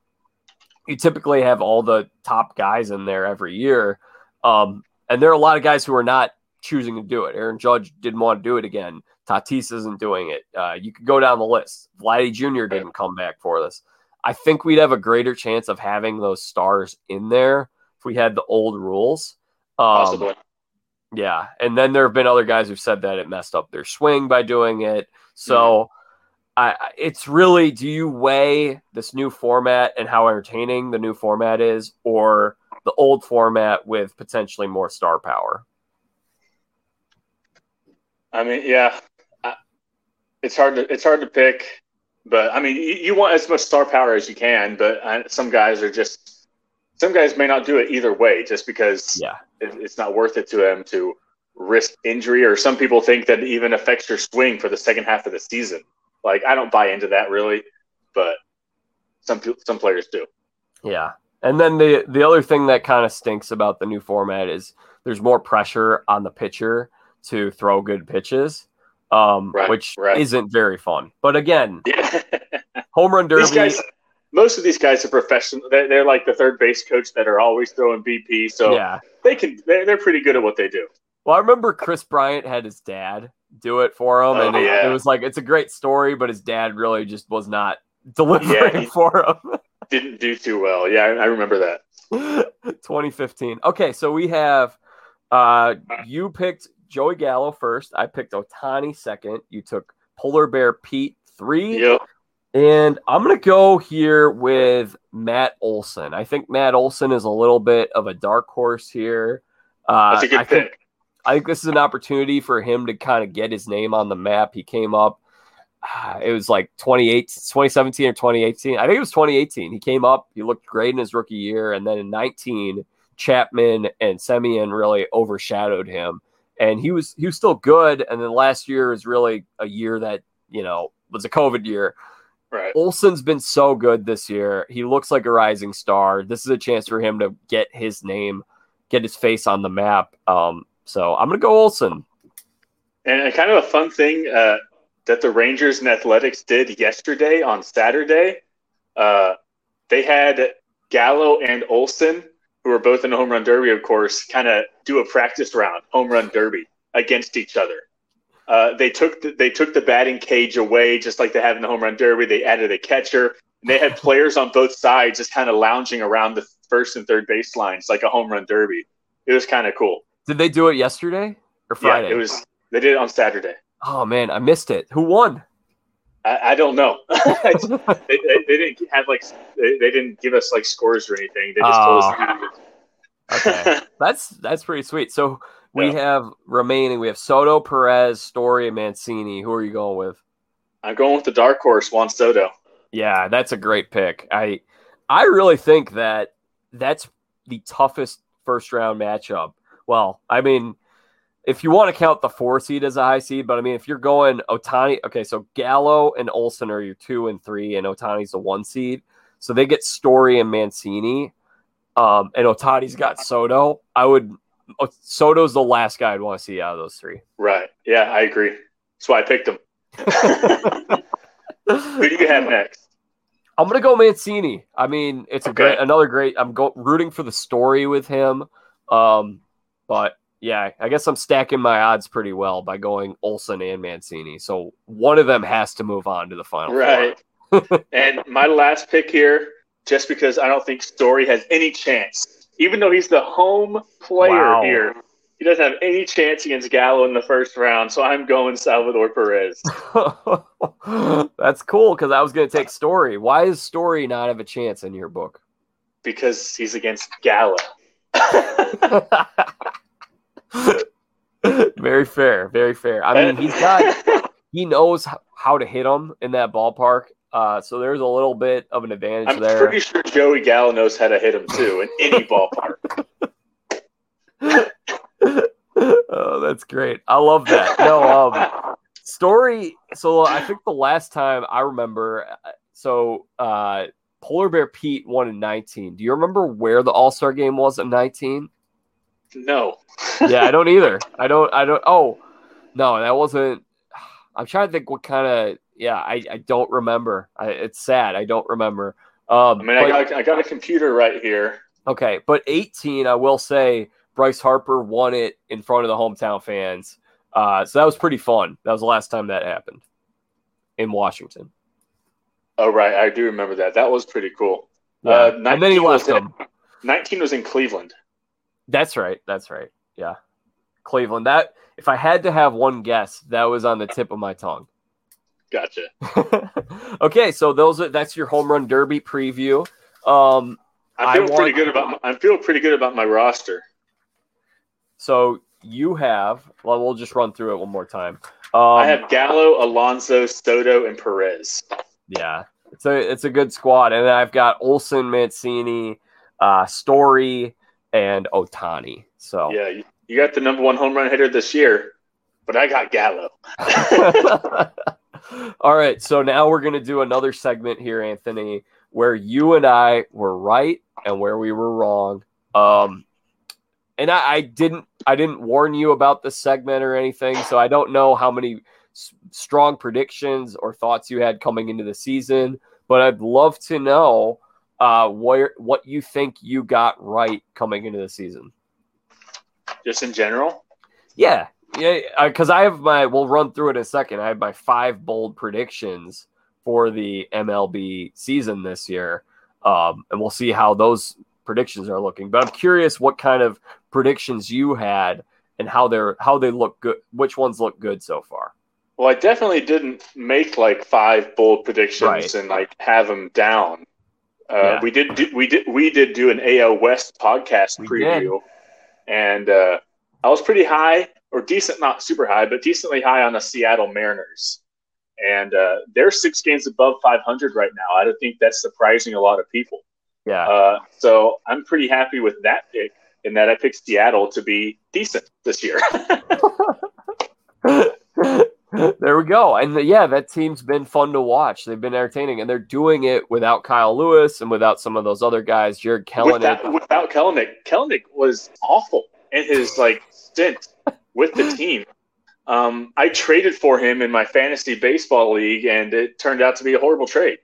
Speaker 1: you typically have all the top guys in there every year. Um, and there are a lot of guys who are not choosing to do it. Aaron Judge didn't want to do it again. Tatis isn't doing it. Uh, you could go down the list. Vladdy Jr. didn't come back for this. I think we'd have a greater chance of having those stars in there if we had the old rules. Um, Possibly. Yeah, and then there have been other guys who've said that it messed up their swing by doing it. So, mm-hmm. I, it's really do you weigh this new format and how entertaining the new format is, or the old format with potentially more star power?
Speaker 2: I mean, yeah, it's hard to it's hard to pick, but I mean, you, you want as much star power as you can, but uh, some guys are just some guys may not do it either way, just because
Speaker 1: yeah,
Speaker 2: it, it's not worth it to them to risk injury, or some people think that it even affects your swing for the second half of the season. Like I don't buy into that really, but some some players do.
Speaker 1: Yeah. And then the the other thing that kind of stinks about the new format is there's more pressure on the pitcher to throw good pitches um, right, which right. isn't very fun. But again, yeah. home run derby.
Speaker 2: Guys, most of these guys are professional. They're, they're, like the third base coach that are always throwing BP, so yeah. they can. They're, they're pretty good at what they do.
Speaker 1: Well, I remember Kris Bryant had his dad do it for him, oh, and it, yeah. it, was like it's a great story, but his dad really just was not delivering for him.
Speaker 2: didn't do too well. Yeah, I, I remember that.
Speaker 1: 2015. Okay, so we have uh you picked Joey Gallo first. I picked Ohtani second. You took Polar Bear Pete three.
Speaker 2: Yep.
Speaker 1: And I'm going to go here with Matt Olson. I think Matt Olson is a little bit of a dark horse here.
Speaker 2: Uh, That's a good
Speaker 1: I
Speaker 2: pick.
Speaker 1: Think, I think this is an opportunity for him to kind of get his name on the map. He came up, uh, it was like 28, 2017 or 2018. I think it was 2018. He came up, he looked great in his rookie year. And then in 19, Chapman and Semien really overshadowed him and he was he was still good. And then last year is really a year that you know was a COVID year.
Speaker 2: Right.
Speaker 1: Olson's been so good this year. He looks like a rising star. This is a chance for him to get his name, get his face on the map. Um, so I'm gonna go Olson.
Speaker 2: And kind of a fun thing uh, that the Rangers and Athletics did yesterday on Saturday, uh, they had Gallo and Olson who are both in the home run derby, of course, kind of do a practice round, home run derby against each other. Uh, they took the, they took the batting cage away, just like they have in the home run derby. They added a catcher. And they had players on both sides just kind of lounging around the first and third base lines like a home run derby. It was kind of cool.
Speaker 1: Did they do it yesterday or Friday?
Speaker 2: Yeah, it was. They did it on Saturday.
Speaker 1: Oh man, I missed it. Who won?
Speaker 2: I, I don't know. they, they, they, didn't have like they, they, didn't give us like scores or anything. They just told us what ah,
Speaker 1: okay, that's that's pretty sweet. So we yeah. have remaining. We have Soto, Perez, Story, and Mancini. Who are you going with?
Speaker 2: I'm going with the dark horse, Juan Soto.
Speaker 1: Yeah, that's a great pick. I I really think that that's the toughest first round matchup. Well, I mean, if you want to count the four seed as a high seed, but I mean, if you're going Ohtani, okay, so Gallo and Olson are your two and three, and Ohtani's the one seed. So they get Story and Mancini, um, and Ohtani's got Soto. I would Soto's the last guy I'd want to see out of those three.
Speaker 2: Right. Yeah, I agree. That's why I picked him. Who do you have next?
Speaker 1: I'm gonna go Mancini. I mean, it's a great, another great. I'm go, rooting for the story with him, um, but yeah, I guess I'm stacking my odds pretty well by going Olson and Mancini. So one of them has to move on to the final.
Speaker 2: Right. and my last pick here, just because I don't think Story has any chance, even though he's the home player wow. here, he doesn't have any chance against Gallo in the first round. So I'm going Salvador Perez.
Speaker 1: That's cool because I was going to take Story. Why is Story not have a chance in your book?
Speaker 2: Because he's against Gallo.
Speaker 1: very fair, very fair. I mean, he's got he knows how to hit them in that ballpark. Uh, so there's a little bit of an advantage
Speaker 2: I'm
Speaker 1: there.
Speaker 2: I'm pretty sure Joey Gallo knows how to hit him too in any ballpark.
Speaker 1: oh, that's great. I love that. No, um, story. So I think the last time I remember, so uh, Polar Bear Pete won in 19. Do you remember where the All Star game was in 19?
Speaker 2: No.
Speaker 1: yeah, I don't either. I don't. I don't. Oh, no, that wasn't. I'm trying to think what kind of. Yeah, I, I don't remember. I, it's sad. I don't remember. Um,
Speaker 2: I mean, but, I, got, I got a computer right here.
Speaker 1: Okay, but 18, I will say Bryce Harper won it in front of the hometown fans. Uh, so that was pretty fun. That was the last time that happened in Washington.
Speaker 2: Oh right, I do remember that. That was pretty cool.
Speaker 1: Yeah. Uh, and then he left them.
Speaker 2: 19 was in Cleveland.
Speaker 1: That's right. That's right. Yeah. Cleveland. That if I had to have one guess, that was on the tip of my tongue.
Speaker 2: Gotcha.
Speaker 1: okay, so those are that's your home run derby preview. Um
Speaker 2: I feel I pretty good about my, I feel pretty good about my roster.
Speaker 1: So you have well we'll just run through it one more time.
Speaker 2: Um, I have Gallo, Alonso, Soto, and Perez.
Speaker 1: Yeah. It's a it's a good squad. And I've got Olson, Mancini, uh, Story, and Ohtani. So
Speaker 2: yeah, you got the number one home run hitter this year, but I got Gallo.
Speaker 1: All right, so now we're gonna do another segment here, Anthony, where you and I were right and where we were wrong. Um, and I, I didn't I didn't warn you about this segment or anything, so I don't know how many s- strong predictions or thoughts you had coming into the season, but I'd love to know uh, where what you think you got right coming into the season.
Speaker 2: Just in general.
Speaker 1: Yeah, yeah, because I have my. We'll run through it in a second. I have my five bold predictions for the MLB season this year, um, and we'll see how those predictions are looking. But I'm curious what kind of predictions you had and how they're how they look good. Which ones look good so far?
Speaker 2: Well, I definitely didn't make like five bold predictions right. and like have them down. Uh, yeah. We did do, we did we did do an AL West podcast we preview, did. and uh, I was pretty high or decent, not super high, but decently high on the Seattle Mariners, and uh, they're six games above 500 right now. I don't think that's surprising a lot of people.
Speaker 1: Yeah.
Speaker 2: Uh, so I'm pretty happy with that pick, in that I picked Seattle to be decent this year.
Speaker 1: there we go. And the, yeah, that team's been fun to watch. They've been entertaining, and they're doing it without Kyle Lewis and without some of those other guys. Jarred Kelenic.
Speaker 2: Without, without Kelenic, Kelenic was awful in his like stint with the team. Um, I traded for him in my fantasy baseball league, and it turned out to be a horrible trade.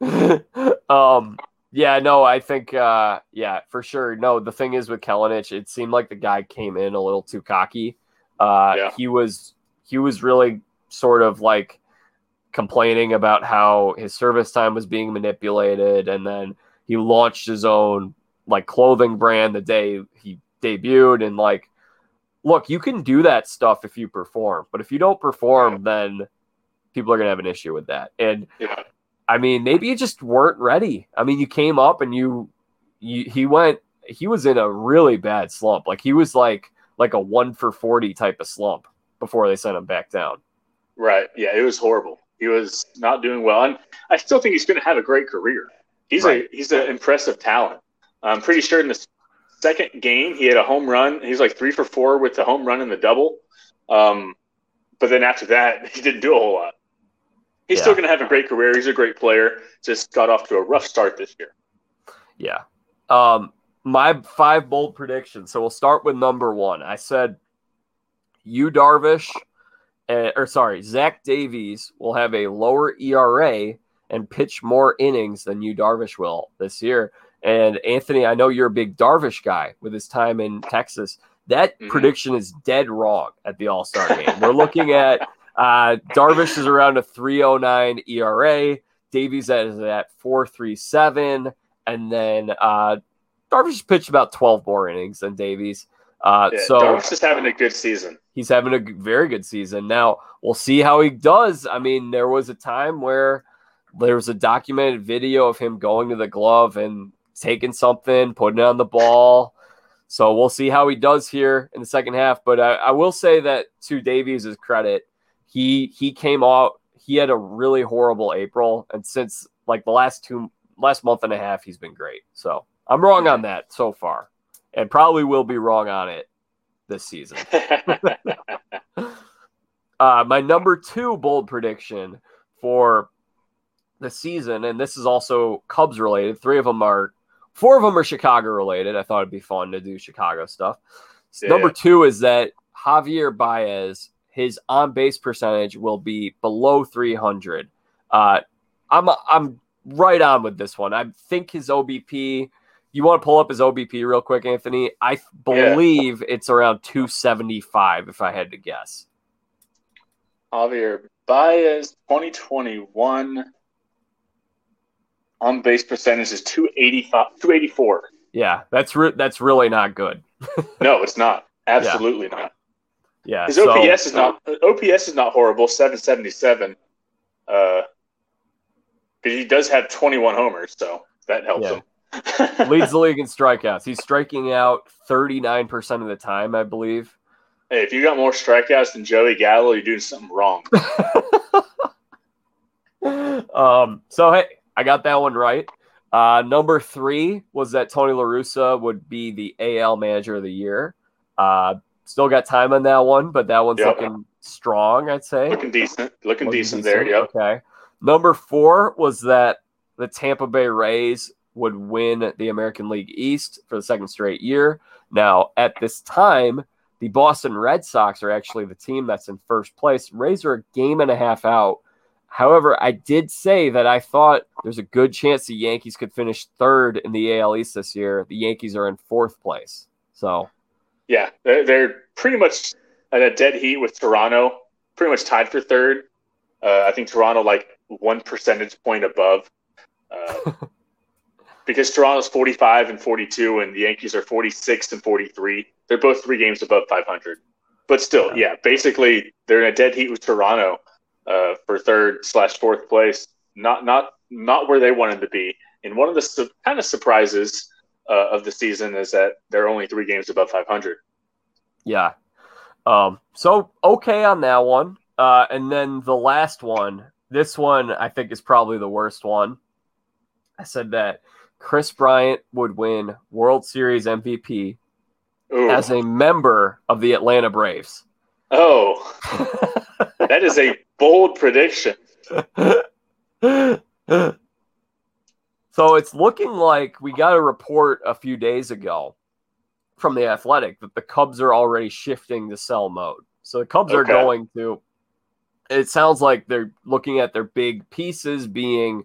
Speaker 1: um, yeah, no, I think, uh, yeah, for sure. No, the thing is with Kelenic, it seemed like the guy came in a little too cocky. Uh, yeah. He was he was really sort of like complaining about how his service time was being manipulated and then he launched his own like clothing brand the day he debuted and like look you can do that stuff if you perform but if you don't perform then people are going to have an issue with that. And
Speaker 2: yeah.
Speaker 1: i mean maybe you just weren't ready. I mean you came up and you, you he went he was in a really bad slump. Like he was like like a 1 for 40 type of slump before they sent him back down.
Speaker 2: Right. Yeah, it was horrible. He was not doing well, and I still think he's going to have a great career. He's right. a he's an impressive talent. I'm pretty sure in the second game he had a home run. He's like three for four with the home run and the double. Um, but then after that, he didn't do a whole lot. He's yeah. still going to have a great career. He's a great player. Just got off to a rough start this year.
Speaker 1: Yeah. Um, my five bold predictions. So we'll start with number one. I said Yu Darvish, uh, or sorry, Zach Davies will have a lower ERA and pitch more innings than Yu Darvish will this year. And Anthony, I know you're a big Darvish guy with his time in Texas. That mm-hmm. prediction is dead wrong at the All Star game. We're looking at uh, Darvish is around a 309 ERA. Davies is at 437. And then uh, Darvish pitched about 12 more innings than Davies. Uh, yeah, so
Speaker 2: Darvish is having a good season.
Speaker 1: He's having a very good season. Now we'll see how he does. I mean, there was a time where there was a documented video of him going to the glove and taking something, putting it on the ball. So we'll see how he does here in the second half. But I, I will say that to Davies' credit, he he came out. He had a really horrible April, and since like the last two last month and a half, he's been great. So I'm wrong on that so far, and probably will be wrong on it this season. uh, my number two bold prediction for the season, and this is also Cubs related. Three of them are, four of them are Chicago related. I thought it'd be fun to do Chicago stuff. Yeah. Number two is that Javier Baez, his on base percentage will be below 300. Uh, I'm I'm right on with this one. I think his OBP. You want to pull up his OBP real quick, Anthony? I believe yeah. it's around 275, if I had to guess.
Speaker 2: Javier Baez, 2021 on base percentage is 285, 284.
Speaker 1: Yeah, that's re- that's really not good.
Speaker 2: no, it's not. Absolutely
Speaker 1: yeah.
Speaker 2: not.
Speaker 1: Yeah,
Speaker 2: his so, OPS is not OPS is not horrible, 777. Uh, but he does have 21 homers, so that helps yeah.
Speaker 1: him. Leads the league in strikeouts. He's striking out 39% of the time, I believe.
Speaker 2: Hey, if you got more strikeouts than Joey Gallo, you're doing something wrong.
Speaker 1: um, so hey, I got that one right. Uh, number three was that Tony La Russa would be the AL Manager of the Year. Uh, still got time on that one, but that one's yep. looking strong. I'd say
Speaker 2: looking decent. Looking, looking decent, decent, there. Yep.
Speaker 1: Okay. Number four was that the Tampa Bay Rays would win the American League East for the second straight year. Now, at this time, the Boston Red Sox are actually the team that's in first place. Rays are a game and a half out However, I did say that I thought there's a good chance the Yankees could finish third in the AL East this year. The Yankees are in fourth place. So,
Speaker 2: yeah, they're pretty much at a dead heat with Toronto, pretty much tied for third. Uh, I think Toronto like one percentage point above. Uh, because Toronto's 45 and 42, and the Yankees are 46 and 43. They're both three games above 500. But still, yeah, basically they're in a dead heat with Toronto uh, for third slash fourth place. Not not not where they wanted to be. And one of the su- kind of surprises uh, of the season is that they're only three games above 500.
Speaker 1: Yeah. Um, so okay on that one. Uh, and then the last one, this one I think is probably the worst one. I said that Kris Bryant would win World Series MVP Ooh. as a member of the Atlanta Braves.
Speaker 2: Oh, that is a bold prediction.
Speaker 1: so it's looking like we got a report a few days ago from the Athletic that the Cubs are already shifting to sell mode. So the Cubs okay. are going to. It sounds like they're looking at their big pieces being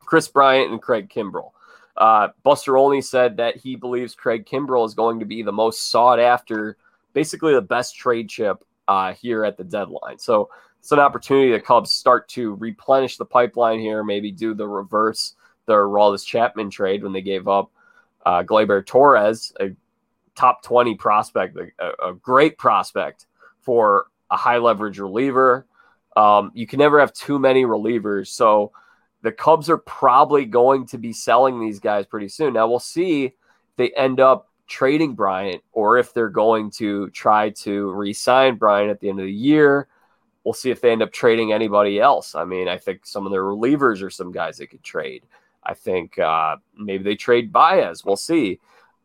Speaker 1: Kris Bryant and Craig Kimbrel. Uh, Buster Olney said that he believes Craig Kimbrel is going to be the most sought after basically the best trade chip uh, here at the deadline. So it's an opportunity the Cubs start to replenish the pipeline here, maybe do the reverse the Aroldis Chapman trade when they gave up uh, Gleyber Torres, a top 20 prospect, a, a great prospect for a high leverage reliever. Um, you can never have too many relievers. So the Cubs are probably going to be selling these guys pretty soon. Now we'll see if they end up trading Bryant or if they're going to try to re sign Bryant at the end of the year. we'll see if they end up trading anybody else. I mean, I think some of their relievers are some guys they could trade. I think uh, maybe they trade Baez. We'll see.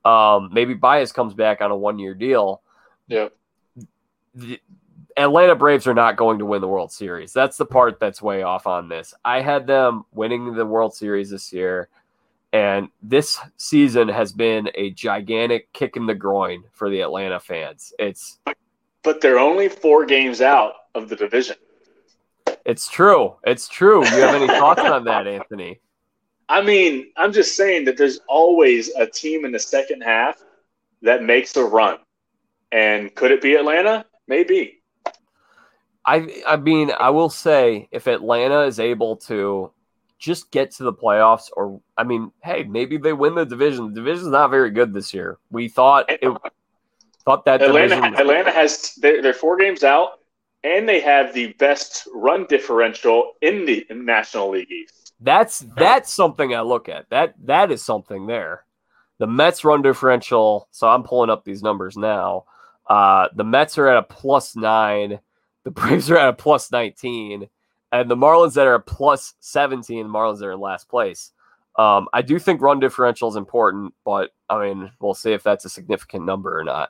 Speaker 1: Um, maybe Baez comes back on a one year deal.
Speaker 2: Yeah.
Speaker 1: The Atlanta Braves are not going to win the World Series. That's the part that's way off on this. I had them winning the World Series this year. And this season has been a gigantic kick in the groin for the Atlanta fans. It's
Speaker 2: but they're only four games out of the division.
Speaker 1: It's true. It's true. You have any thoughts on that, Anthony?
Speaker 2: I mean, I'm just saying that there's always a team in the second half that makes a run. And could it be Atlanta? Maybe.
Speaker 1: I I mean, I will say if Atlanta is able to just get to the playoffs or I mean, hey, maybe they win the division. The division's not very good this year. We thought it thought that
Speaker 2: Atlanta Atlanta has they're, they're four games out and they have the best run differential in the National League East.
Speaker 1: That's that's something I look at. That that is something there. The Mets run differential. So I'm pulling up these numbers now. Uh, the Mets are at a plus nine. The Braves are at a plus nineteen, and the Marlins that are a plus seventeen. The Marlins are in last place. Um, I do think run differential is important, but I mean, we'll see if that's a significant number or not.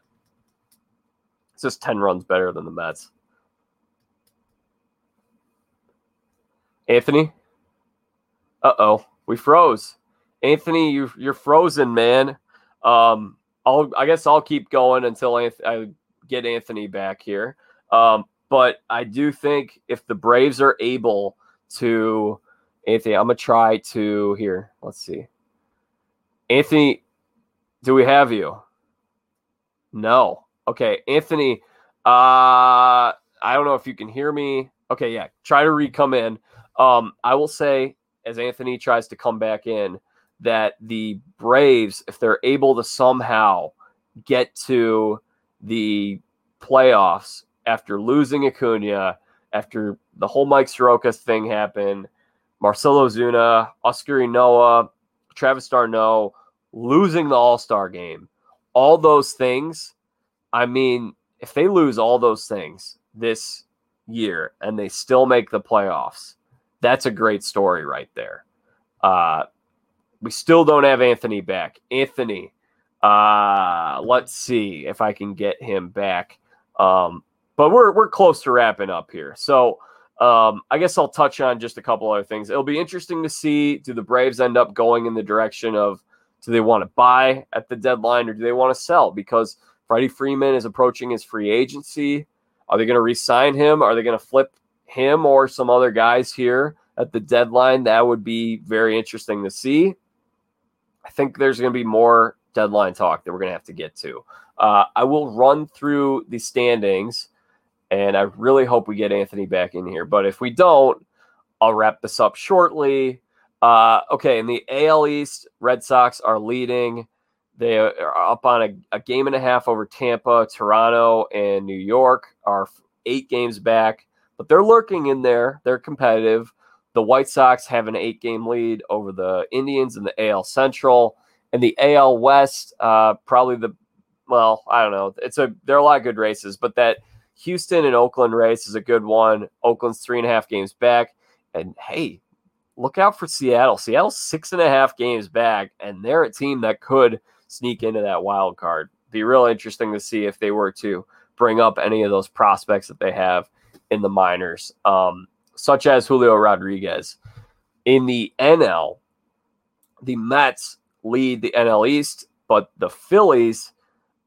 Speaker 1: It's just ten runs better than the Mets. Anthony? Uh oh, we froze. Anthony, you you're frozen, man. Um, I'll I guess I'll keep going until I get Anthony back here. Um, but I do think if the Braves are able to, Anthony, I'm gonna try to here. Let's see. Anthony, do we have you? No. Okay, Anthony. Uh, I don't know if you can hear me. Okay, yeah. Try to re come in. Um, I will say, as Anthony tries to come back in, that the Braves, if they're able to somehow get to the playoffs after losing Acuna, after the whole Mike Soroka thing happened, Marcell Ozuna, Huascar Ynoa, Travis d'Arnaud, losing the All Star game, all those things. I mean, if they lose all those things this year and they still make the playoffs, that's a great story right there. Uh, we still don't have Anthony back. Anthony, uh, let's see if I can get him back. Um, but we're we're close to wrapping up here. So um, I guess I'll touch on just a couple other things. It'll be interesting to see do the Braves end up going in the direction of do they want to buy at the deadline or do they want to sell? Because Freddie Freeman is approaching his free agency. Are they going to re-sign him? Are they going to flip him or some other guys here at the deadline. That would be very interesting to see. I think there's going to be more deadline talk that we're going to have to get to. Uh, I will run through the standings, and I really hope we get Anthony back in here. But if we don't, I'll wrap this up shortly. Uh, okay, in the AL East, Red Sox are leading. They are up on a, a game and a half over Tampa, Toronto, and New York are eight games back but they're lurking in there. They're competitive. The White Sox have an eight game lead over the Indians in the AL Central. And the AL West, uh, probably the, well, I don't know. It's a, there are a lot of good races, but that Houston and Oakland race is a good one. Oakland's three and a half games back. And hey, look out for Seattle. Seattle's six and a half games back, and they're a team that could sneak into that wild card. Be real interesting to see if they were to bring up any of those prospects that they have in the minors, um, such as Julio Rodriguez. In the NL, the Mets lead the NL East, but the Phillies,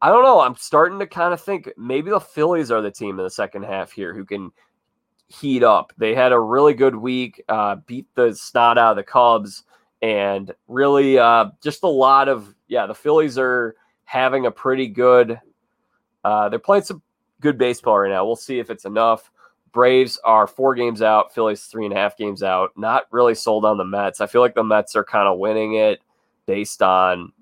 Speaker 1: I don't know. I'm starting to kind of think maybe the Phillies are the team in the second half here who can heat up. They had a really good week, uh, beat the snot out of the Cubs, and really uh, just a lot of, yeah, the Phillies are having a pretty good, uh, they're playing some good baseball right now. We'll see if it's enough. Braves are four games out, Phillies three and a half games out. Not really sold on the Mets. I feel like the Mets are kind of winning it based on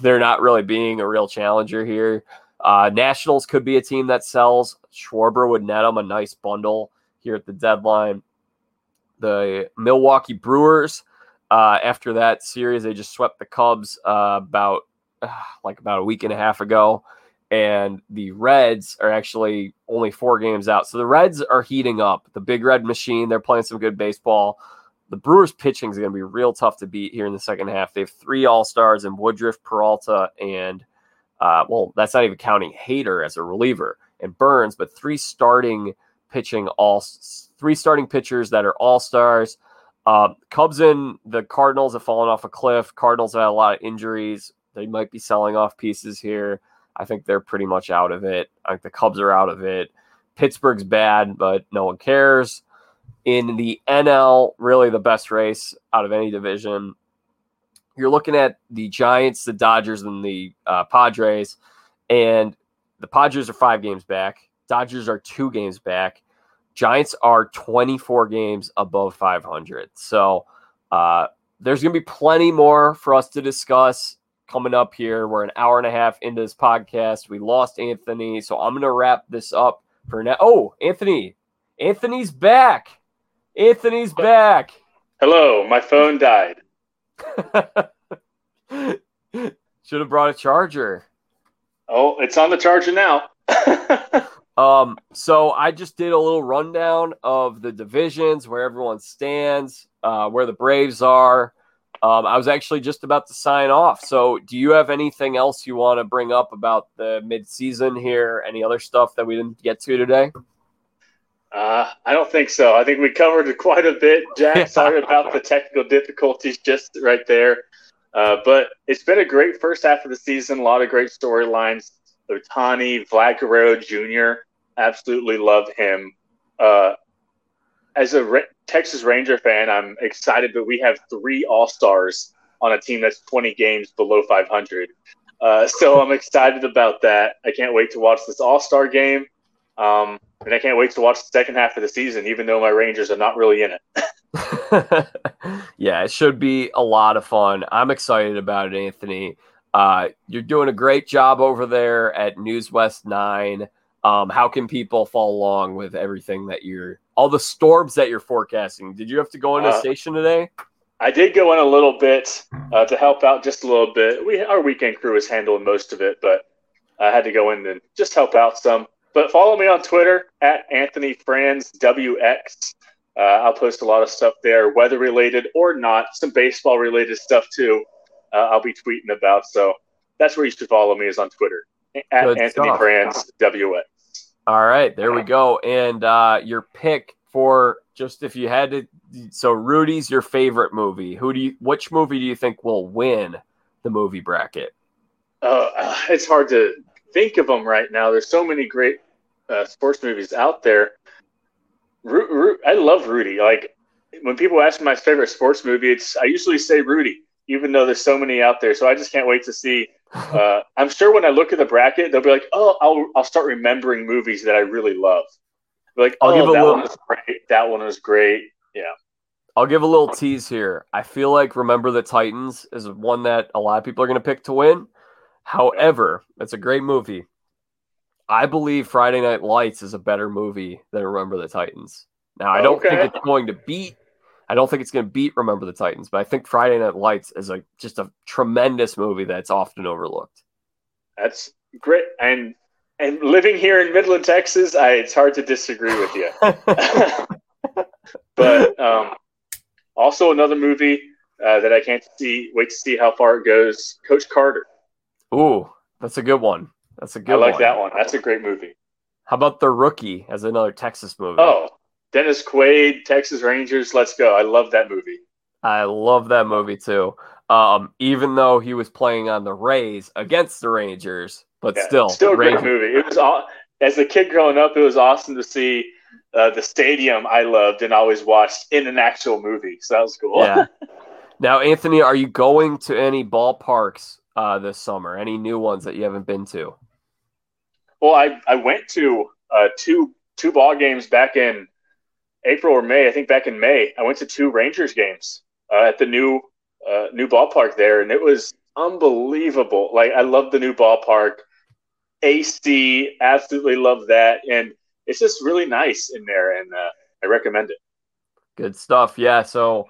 Speaker 1: they're not really being a real challenger here. Uh, Nationals could be a team that sells. Schwarber would net them a nice bundle here at the deadline. The Milwaukee Brewers, uh, after that series, they just swept the Cubs uh, about like about a week and a half ago and the Reds are actually only four games out. So the Reds are heating up. The big red machine, they're playing some good baseball. The Brewers pitching is going to be real tough to beat here in the second half. They have three All Stars and Woodruff, Peralta, and uh, well, that's not even counting Hader as a reliever and Burnes, but three starting pitching all three starting pitchers that are All Stars. Uh, Cubs and the Cardinals have fallen off a cliff. Cardinals have had a lot of injuries. They might be selling off pieces here. I think they're pretty much out of it. I think the Cubs are out of it. Pittsburgh's bad, but no one cares. In the NL, really the best race out of any division. You're looking at the Giants, the Dodgers, and the uh, Padres, and the Padres are five games back. Dodgers are two games back. Giants are 24 games above 500. So uh, there's going to be plenty more for us to discuss coming up here. We're an hour and a half into this podcast. We lost Anthony, so I'm going to wrap this up for now. Oh, Anthony. Anthony's back. Anthony's back.
Speaker 2: Hello, my phone died.
Speaker 1: Should have brought a charger.
Speaker 2: Oh, it's on the charger now.
Speaker 1: um, so I just did a little rundown of the divisions, where everyone stands, uh, where the Braves are. Um, I was actually just about to sign off. So, do you have anything else you want to bring up about the midseason here? Any other stuff that we didn't get to today?
Speaker 2: Uh, I don't think so. I think we covered quite a bit. Jack, sorry about the technical difficulties just right there. Uh, but it's been a great first half of the season. A lot of great storylines. Ohtani, Vlad Guerrero Jr. Absolutely love him. Uh, as a Re- Texas Ranger fan, I'm excited that we have three All Stars on a team that's 20 games below 500. Uh, so I'm excited about that. I can't wait to watch this All Star game. Um, and I can't wait to watch the second half of the season, even though my Rangers are not really in
Speaker 1: it. yeah, it should be a lot of fun. I'm excited about it, Anthony. Uh, you're doing a great job over there at News West 9. Um, how can people follow along with everything that you're, all the storms that you're forecasting? Did you have to go into uh, station today?
Speaker 2: I did go in a little bit uh, to help out just a little bit. We Our weekend crew is handling most of it, but I had to go in and just help out some. But follow me on Twitter at Anthony Franz WX. Uh, I'll post a lot of stuff there, weather related or not, some baseball related stuff too. Uh, I'll be tweeting about. So that's where you should follow me is on Twitter at Good Anthony stuff. Franz WX.
Speaker 1: All right, there we go. And uh, your pick for just if you had to, so Rudy's your favorite movie. Who do you? Which movie do you think will win the movie bracket?
Speaker 2: Uh, it's hard to think of them right now. There's so many great uh, sports movies out there. Ru- Ru- I love Rudy. Like when people ask me my favorite sports movie, it's I usually say Rudy, even though there's so many out there. So I just can't wait to see. Uh, I'm sure when I look at the bracket, they'll be like, "Oh, I'll I'll start remembering movies that I really love." Like, I'll oh, that little... one was great. That one was great. Yeah.
Speaker 1: I'll give a little tease here. I feel like Remember the Titans is one that a lot of people are going to pick to win. However, it's a great movie. I believe Friday Night Lights is a better movie than Remember the Titans. Now, I don't okay. think it's going to beat. I don't think it's going to beat Remember the Titans, but I think Friday Night Lights is a just a tremendous movie that's often overlooked.
Speaker 2: That's great, and and living here in Midland, Texas, I, it's hard to disagree with you. but um, also another movie uh, that I can't see wait to see how far it goes. Coach Carter.
Speaker 1: Ooh, that's a good one. That's a good. One. I
Speaker 2: like
Speaker 1: one.
Speaker 2: that one. That's a great movie.
Speaker 1: How about The Rookie as another Texas movie?
Speaker 2: Oh, Dennis Quaid, Texas Rangers. Let's go. I love that movie.
Speaker 1: I love that movie too. Um, even though he was playing on the Rays against the Rangers, but yeah, still,
Speaker 2: still a great movie. It was all, as a kid growing up, it was awesome to see uh, the stadium I loved and always watched in an actual movie. So that was cool.
Speaker 1: Yeah. now, Anthony, are you going to any ballparks uh, this summer? Any new ones that you haven't been to?
Speaker 2: Well, I, I went to uh, two two ball games back in April or May. I think back in May, I went to two Rangers games uh, at the new uh, new ballpark there, and it was unbelievable. Like I love the new ballpark. AC, absolutely love that, and it's just really nice in there, and uh, I recommend it.
Speaker 1: Good stuff. Yeah. So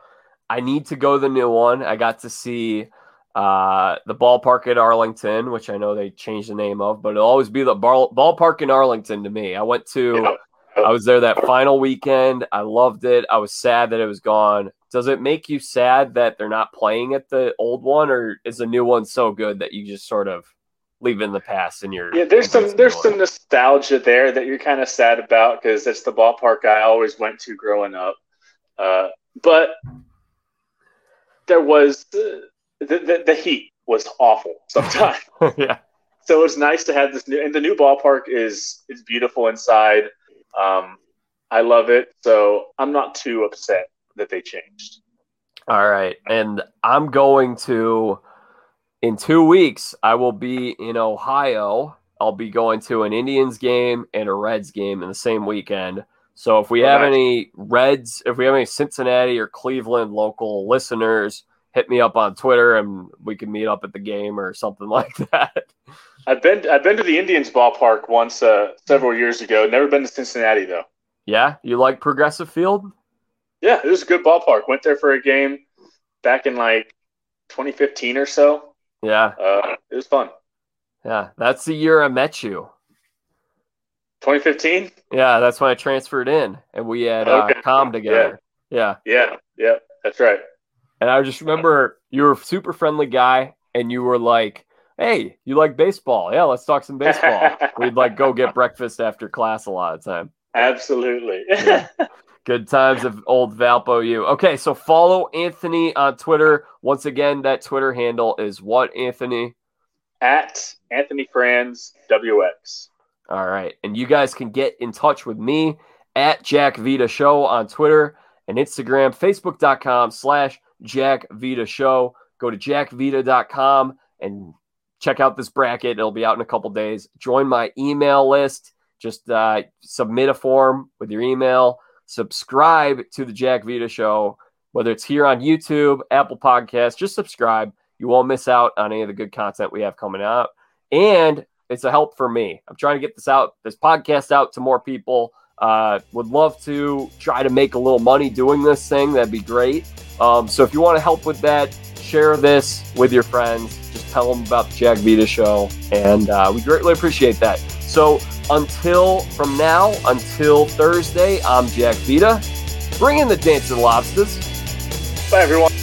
Speaker 1: I need to go the new one. I got to see uh, the ballpark at Arlington, which I know they changed the name of, but it'll always be the ball, ballpark in Arlington to me. I went to,
Speaker 2: Yeah.
Speaker 1: I was there that final weekend. I loved it. I was sad that it was gone. Does it make you sad that they're not playing at the old one, or is the new one so good that you just sort of leave in the past and you're
Speaker 2: Yeah, there's some there's some nostalgia there that you're kind of sad about because it's the ballpark I always went to growing up. Uh, but there was the, the the heat was awful sometimes.
Speaker 1: yeah.
Speaker 2: so it's nice to have this new and the new ballpark is is beautiful inside. Um, I love it, so I'm not too upset that they changed.
Speaker 1: All right. And I'm going to, in two weeks, I will be in Ohio. I'll be going to an Indians game and a Reds game in the same weekend. So if we
Speaker 2: Oh,
Speaker 1: have any Reds, if we have any Cincinnati or Cleveland local listeners, hit me up on Twitter and we can meet up at the game or something like that.
Speaker 2: I've been I've been to the Indians ballpark once uh, several years ago. Never been to Cincinnati though.
Speaker 1: Yeah. You like Progressive Field?
Speaker 2: Yeah, it was a good ballpark. Went there for a game back in like 2015 or so.
Speaker 1: Yeah.
Speaker 2: Uh, it was fun.
Speaker 1: Yeah. That's the year I met you.
Speaker 2: 2015.
Speaker 1: Yeah. That's when I transferred in and we had uh,
Speaker 2: Okay.
Speaker 1: com together. yeah.
Speaker 2: Yeah, yeah, that's right.
Speaker 1: And I just remember you were a super friendly guy, and you were like, "Hey, you like baseball? Yeah, let's talk some baseball." We'd like go get breakfast after class a lot of time.
Speaker 2: Absolutely.
Speaker 1: Yeah. Good times of old Valpo U. Okay, so follow Anthony on Twitter. Once again, that Twitter handle is what Anthony.
Speaker 2: At Anthony Franz WX.
Speaker 1: All right, and you guys can get in touch with me at Jack Vita Show on Twitter and Instagram, Facebook.com slash Jack Vita Show. Go to jackvita.com and check out this bracket. It'll be out in a couple days. Join my email list. Just uh, submit a form with your email. Subscribe to the Jack Vita Show, whether it's here on YouTube, Apple Podcasts. Just subscribe. You won't miss out on any of the good content we have coming out. And it's a help for me. I'm trying to get this out, this podcast out to more people. Uh, would love to try to make a little money doing this thing. That'd be great. Um, so if you want to help with that, share this with your friends. Just tell them about the Jack Vita show, and uh, we greatly appreciate that. So until from now until Thursday, I'm Jack Vita. Bring in the dance of lobsters.
Speaker 2: Bye, everyone.